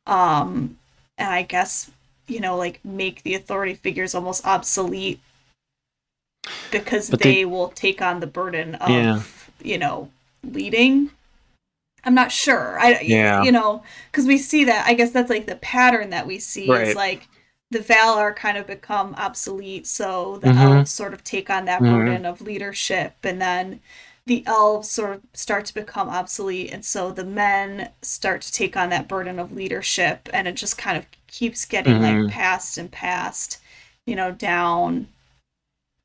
Um and I guess you know, like make the authority figures almost obsolete because they, they, will take on the burden of, yeah. you know, leading. I'm not sure. I yeah. you know, because we see that. I guess that's like the pattern that we see right. is like the Valar kind of become obsolete, so the mm-hmm. elves sort of take on that mm-hmm. burden of leadership, and then the elves sort of start to become obsolete, and so the men start to take on that burden of leadership, and it just kind of keeps getting mm-hmm. like passed and passed, you know, down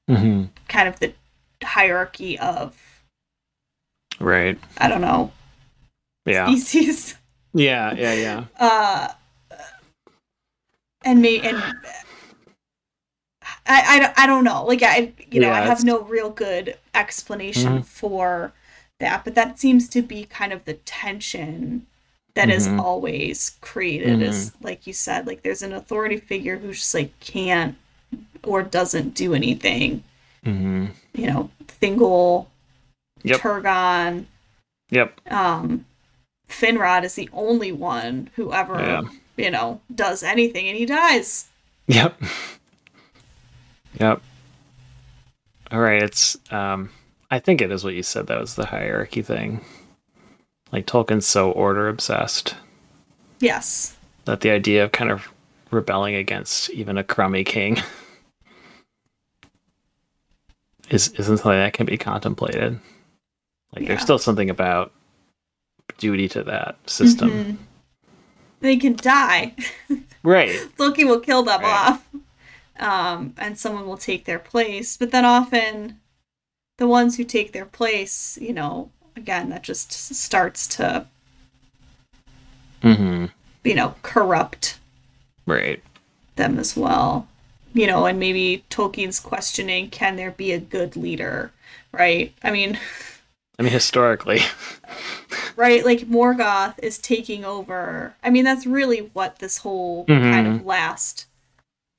mm-hmm. kind of the hierarchy of right. I don't know. Yeah. Species. Yeah, yeah, yeah. Uh, and me and I, I, I don't know. Like I, you know, yeah, I have no real good explanation mm-hmm. for that, but that seems to be kind of the tension that mm-hmm. is always created mm-hmm. is like you said like there's an authority figure who just like can't or doesn't do anything mm-hmm. you know thingol yep. turgon yep um finrod is the only one who ever yeah. You know does anything and he dies yep yep all right it's um i think it is what you said that was the hierarchy thing like Tolkien's so order obsessed. Yes. That the idea of kind of rebelling against even a crummy king is isn't something that can be contemplated. Like yeah. there's still something about duty to that system. Mm-hmm. They can die. right. Loki will kill them right. off. Um, and someone will take their place. But then often the ones who take their place, you know, again, that just starts to, mm-hmm. you know, corrupt right them as well. You know, and maybe Tolkien's questioning, can there be a good leader? Right? I mean, I mean, historically. right? Like Morgoth is taking over. I mean, that's really what this whole mm-hmm. kind of last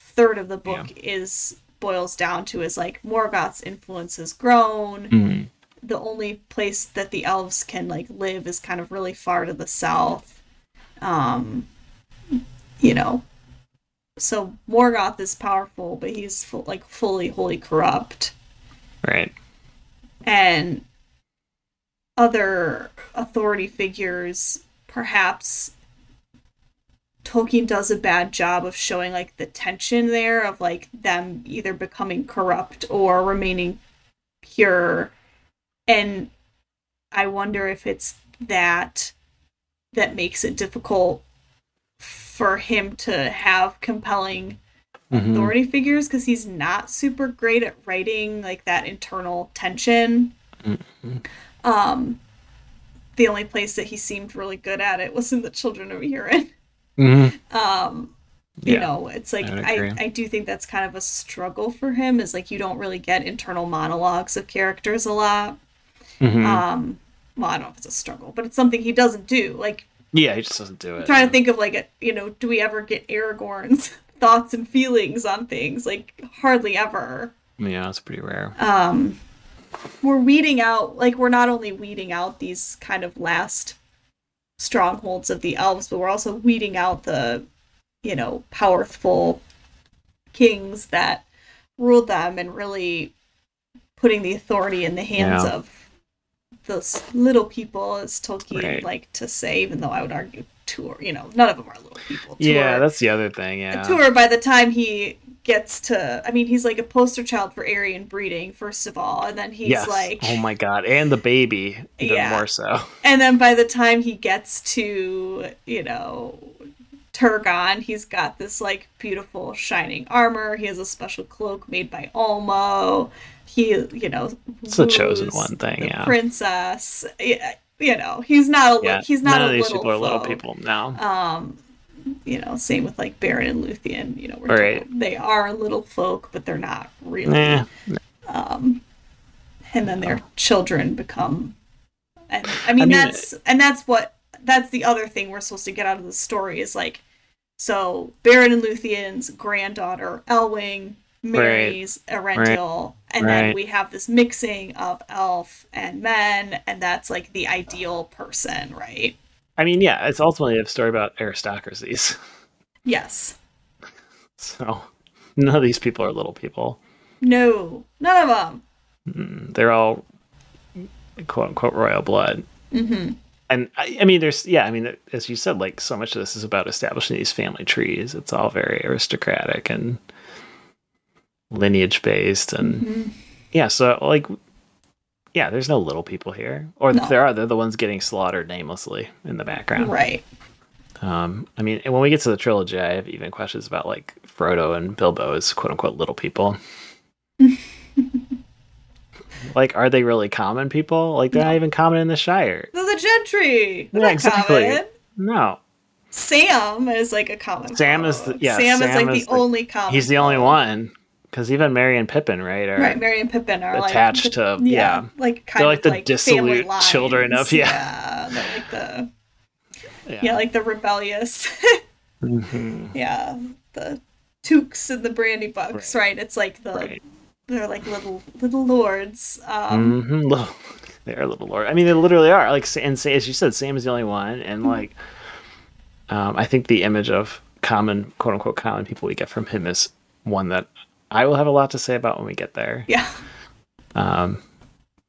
third of the book yeah. is boils down to is like Morgoth's influence has grown. Mm-hmm the only place that the elves can like live is kind of really far to the south. Um, you know, so Morgoth is powerful, but he's full, like fully wholly corrupt. Right. And other authority figures, perhaps Tolkien does a bad job of showing like the tension there of like them either becoming corrupt or remaining pure and I wonder if it's that that makes it difficult for him to have compelling mm-hmm. authority figures because he's not super great at writing like that internal tension. Mm-hmm. Um, the only place that he seemed really good at it was in the Children of Hurin. Mm-hmm. Um, you yeah, know, it's like I, I, I do think that's kind of a struggle for him. Is like you don't really get internal monologues of characters a lot. Mm-hmm. Um, well, I don't know if it's a struggle, but it's something he doesn't do. Like, yeah, he just doesn't do it. I'm trying to think of like, a, you know, do we ever get Aragorn's thoughts and feelings on things? Like, hardly ever. Yeah, it's pretty rare. Um, we're weeding out, like, we're not only weeding out these kind of last strongholds of the elves, but we're also weeding out the, you know, powerful kings that ruled them and really putting the authority in the hands yeah. of those little people, as Tolkien right. like to say, even though I would argue Tuor, you know, none of them are little people. Tuor, yeah, that's the other thing. Yeah, Tuor. by the time he gets to, I mean, he's like a poster child for Aryan breeding, first of all, and then he's yes. like, oh my god, and the baby, even yeah. more so. And then by the time he gets to, you know, Turgon, he's got this like beautiful shining armor. He has a special cloak made by Ulmo. He, you know, it's the chosen one thing, yeah. Princess, you know, he's not a yeah, he's not none a of these little people are little people now. Um, you know, same with like Beren and Luthien. You know, right. they are little folk, but they're not really. Nah. Um, and then their children become, and I mean, I mean, that's and that's what that's the other thing we're supposed to get out of the story is like, so Beren and Luthien's granddaughter Elwing marries Eärendil, and then we have this mixing of elf and men, and that's like the ideal person, right? I mean, yeah, it's ultimately a story about aristocracies. Yes. So none of these people are little people. No, none of them. Mm, They're all quote unquote royal blood. Mm-hmm. And I, I mean, there's yeah, I mean, as you said, like so much of this is about establishing these family trees. It's all very aristocratic and lineage based, and Mhm. yeah. So like, yeah, there's no little people here, or No. if there are, they're the ones getting slaughtered namelessly in the background. Right. Um, I mean, when we get to the trilogy, I have even questions about like Frodo and Bilbo as quote unquote little people. like, are they really common people? Like, they're not even common in the Shire. They're the gentry. They're Yeah, not exactly. common. No, Sam is like a common. Sam is the- yeah, Sam, is like is the the- only common. he's the only one. Because even Merry and Pippin, right, are Right, Merry and Pippin are attached like, to- yeah. like kind They're of like the family dissolute children of- yeah. yeah, they're like the yeah. yeah, like the rebellious, Mhm. yeah, the Tooks and the Brandybucks, right. It's like the Right. they're like little little lords. Um, Mhm. Little- they are little lord. I mean, they literally are. Like, and Sa- as you said, Sam is the only one, Mm-hmm. and like, um, I think the image of common, quote unquote, common people we get from him is one that I will have a lot to say about when we get there. yeah, Um,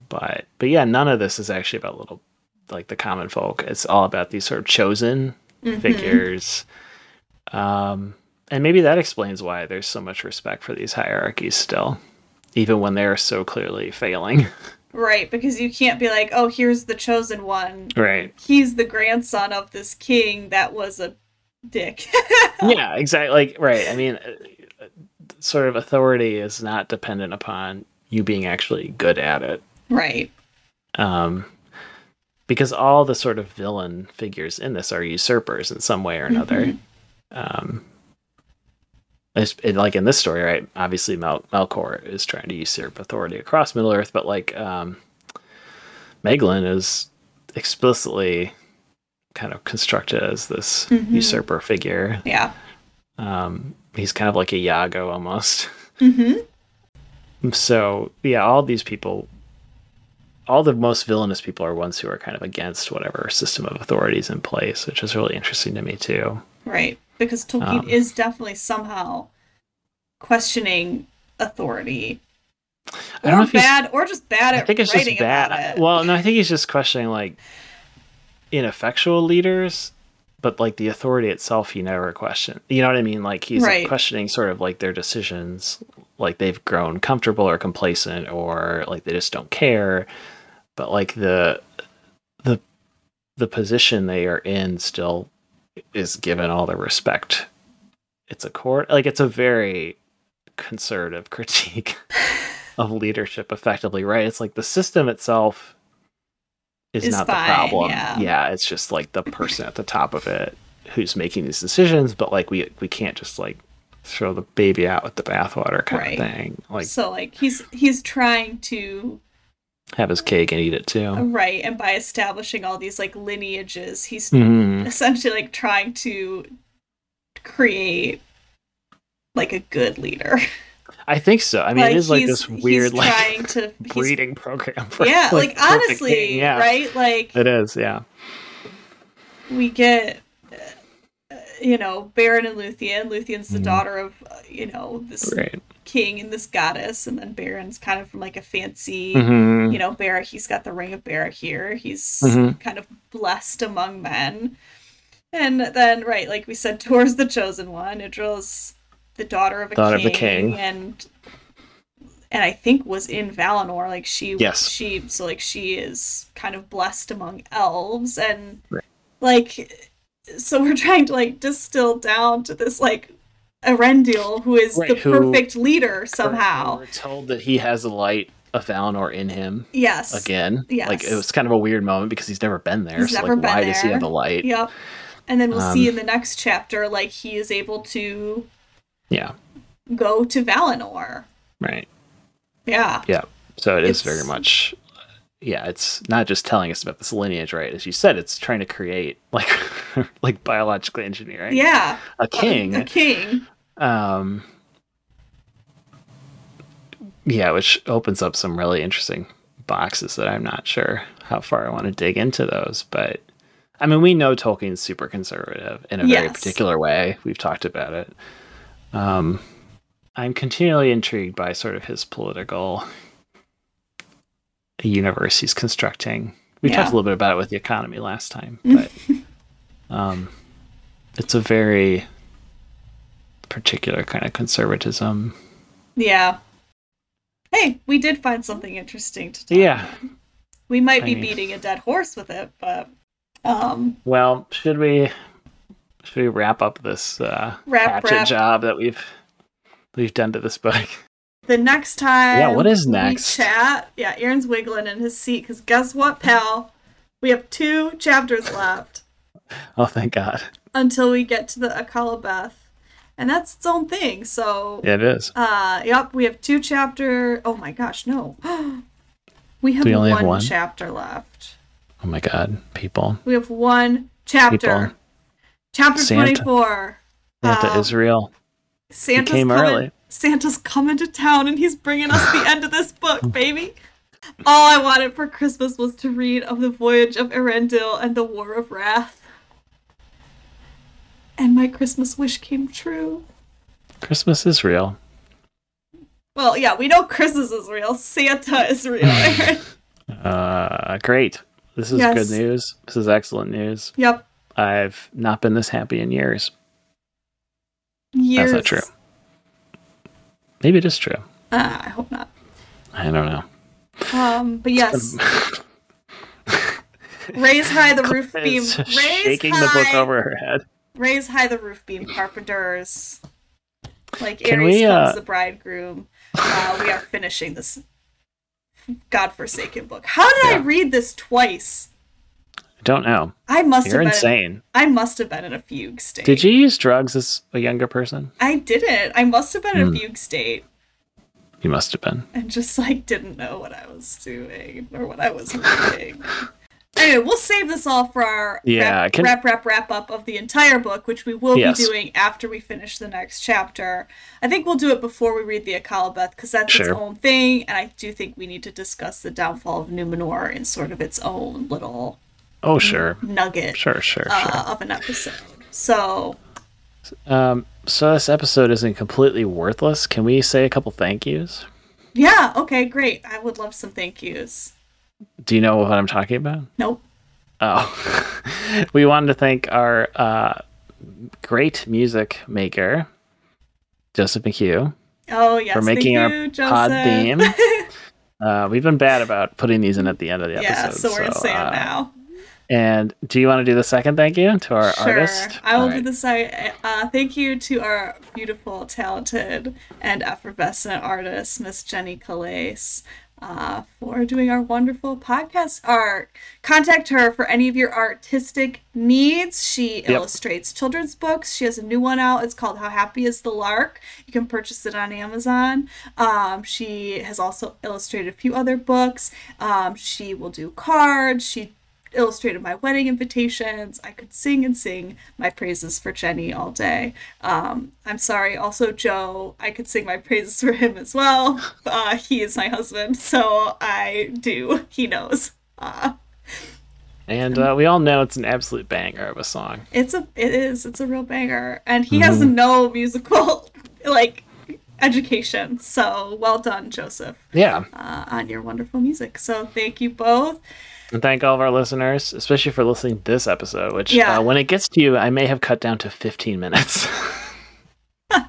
but but yeah, none of this is actually about little like the common folk. It's all about these sort of chosen Mhm. figures. Um, and maybe that explains why there's so much respect for these hierarchies still, even when they're so clearly failing. right. Because you can't be like, oh, here's the chosen one. right. He's the grandson of this king that was a dick. Yeah, exactly. Like, right. I mean, sort of authority is not dependent upon you being actually good at it. right. Um, because all the sort of villain figures in this are usurpers in some way or another. Mhm. Um, it, like in this story, right? Obviously, Mel- Melkor is trying to usurp authority across Middle Earth, but like um, Maeglin is explicitly kind of constructed as this Mhm. usurper figure. Yeah. Um, he's kind of like a Iago almost. Mm-hmm. So yeah, all these people, all the most villainous people are ones who are kind of against whatever system of authority is in place, which is really interesting to me too. Right. Because Tolkien Um, is definitely somehow questioning authority. I don't know if he's- bad or just bad I think it's just bad. Well, no, I think he's just questioning like ineffectual leaders, but like the authority itself, he never questioned. You know what I mean? Like he's Right. questioning sort of like their decisions, like they've grown comfortable or complacent, or like they just don't care. But like the the the position they are in still is given all the respect. It's a court, like it's a very conservative critique of leadership effectively right it's like the system itself is, Is not fine, the problem yeah. it's just like the person at the top of it who's making these decisions but like we we can't just like throw the baby out with the bathwater kind Right. of thing like so like he's he's trying to have his cake and eat it too right and by establishing all these like lineages he's Mhm. essentially like trying to create like a good leader. i think so i mean it is like this weird like trying to breeding program for yeah, like, perfect honestly, yeah right? Like it is yeah we get uh, you know Beren and Luthien. Luthien's the Mhm. daughter of uh, you know this right king and this goddess, and then Beren's kind of from like a fancy. Mhm. You know, Barra, he's got the ring of Barahir. He's Mhm. kind of blessed among men. And then, right, like we said, Tuor's the chosen one. Idril's the daughter of a Daughter of king, the king. and and I think was in Valinor. Like she, Yes. she, so like she is kind of blessed among elves, and Right. like so we're trying to like distill down to this like Eärendil, who is right, the perfect leader somehow. We're told that he has a light of Valinor in him. Yes. Again. Yes. Like it was kind of a weird moment because he's never been there. He's so never like, been why there. does he have a light? Yep. And then we'll um, see in the next chapter, like he is able to. Yeah. Go to Valinor. Right. Yeah. Yeah. So it it's... is very much. Yeah, it's not just telling us about this lineage, right? As you said, it's trying to create like like biological engineering. Yeah. A king. A, king. Um yeah, which opens up some really interesting boxes that I'm not sure how far I want to dig into those. But I mean, we know Tolkien's super conservative in a yes. very particular way. We've talked about it. Um, I'm continually intrigued by sort of his political universe he's constructing. We yeah. talked a little bit about it with the economy last time, but um, it's a very particular kind of conservatism. Yeah. Hey, we did find something interesting to talk Yeah. About. We might be mean, beating a dead horse with it, but um Well, should we should we wrap up this uh wrap, hatchet wrap. job that we've we've done to this book? The next time Yeah, what is next? chat. Yeah, Aaron's wiggling in his seat because guess what, pal? We have two chapters left. oh thank God. Until we get to the Akallabeth and that's its own thing. So yeah, it is. Uh, yep, we have two chapter. Oh my gosh, no, we have we one, have one chapter left. Oh my god, people! We have one chapter. People. Chapter twenty four. Santa um, Israel. Santa came coming, early. Santa's coming to town, and he's bringing us the end of this book, baby. All I wanted for Christmas was to read of the voyage of Eärendil and the War of Wrath and my Christmas wish came true. Christmas is real. Well, yeah, we know Christmas is real. Santa is real. uh, great. This is yes. good news. This is excellent news. Yep. I've not been this happy in years. Years. That's not true. Maybe it is true. Uh, I hope not. I don't know. Um, but yes. Raise high the roof beam. Raise shaking high. the book over her head. Raise high the roof beam, carpenters. Like Can Ares we, uh... comes the bridegroom. Uh, we are finishing this godforsaken book. How did yeah. I read this twice? Don't know. I must You're have been insane. I must have been in a fugue state. Did you use drugs as a younger person? I didn't. I must have been mm. in a hmm. fugue state. You must have been. And just like didn't know what I was doing or what I was reading. Anyway, we'll save this all for our yeah, wrap, can... wrap, wrap, wrap up of the entire book, which we will yes. be doing after we finish the next chapter. I think we'll do it before we read the Akallabeth because that's sure. its own thing, and I do think we need to discuss the downfall of Numenor in sort of its own little oh sure nugget sure sure, uh, sure. of an episode. So, um, so this episode isn't completely worthless. Can we say a couple thank yous? Yeah. Okay. Great. I would love some thank yous. Do you know what I'm talking about? Nope. Oh, we wanted to thank our uh, great music maker, Joseph McHugh. Oh yes, for making our you, pod theme. uh, we've been bad about putting these in at the end of the episode. Yeah, so we're so, saying uh, now. And do you want to do the second thank you to our sure. artist? I will right. do the side. Uh, thank you to our beautiful, talented, and effervescent artist, Miss Jenny Calais uh, for doing our wonderful podcast art. Contact her for any of your artistic needs. She yep. illustrates children's books. She has a new one out. It's called How Happy is the Lark. You can purchase it on Amazon. Um, she has also illustrated a few other books. Um, she will do cards. She illustrated my wedding invitations. I could sing and sing my praises for Jenny all day. Um, I'm sorry, also Joe, I could sing my praises for him as well. Uh, he is my husband, so I do. He knows. Uh, and uh, we all know it's an absolute banger of a song. It's a, it is, it's a real banger, and he mm-hmm. has no musical like education. So well done, Joseph. Yeah. Uh, on your wonderful music. So thank you both. And thank all of our listeners, especially for listening to this episode, which yeah. uh, when it gets to you, I may have cut down to 15 minutes. a,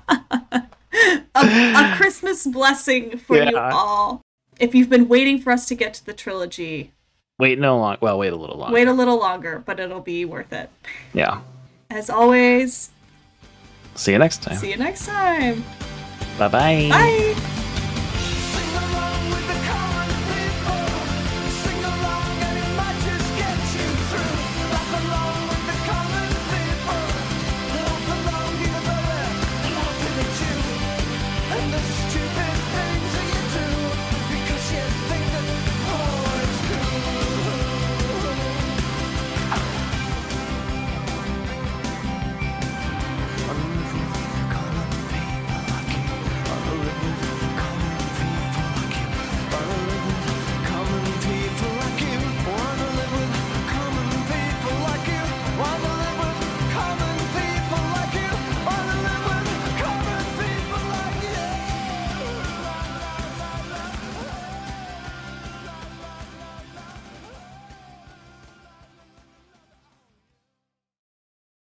a, Christmas blessing for yeah. you all. If you've been waiting for us to get to the trilogy, wait no long. Well, wait a little longer. Wait a little longer, but it'll be worth it. Yeah. as always, see you next time. See you next time. Bye-bye. Bye.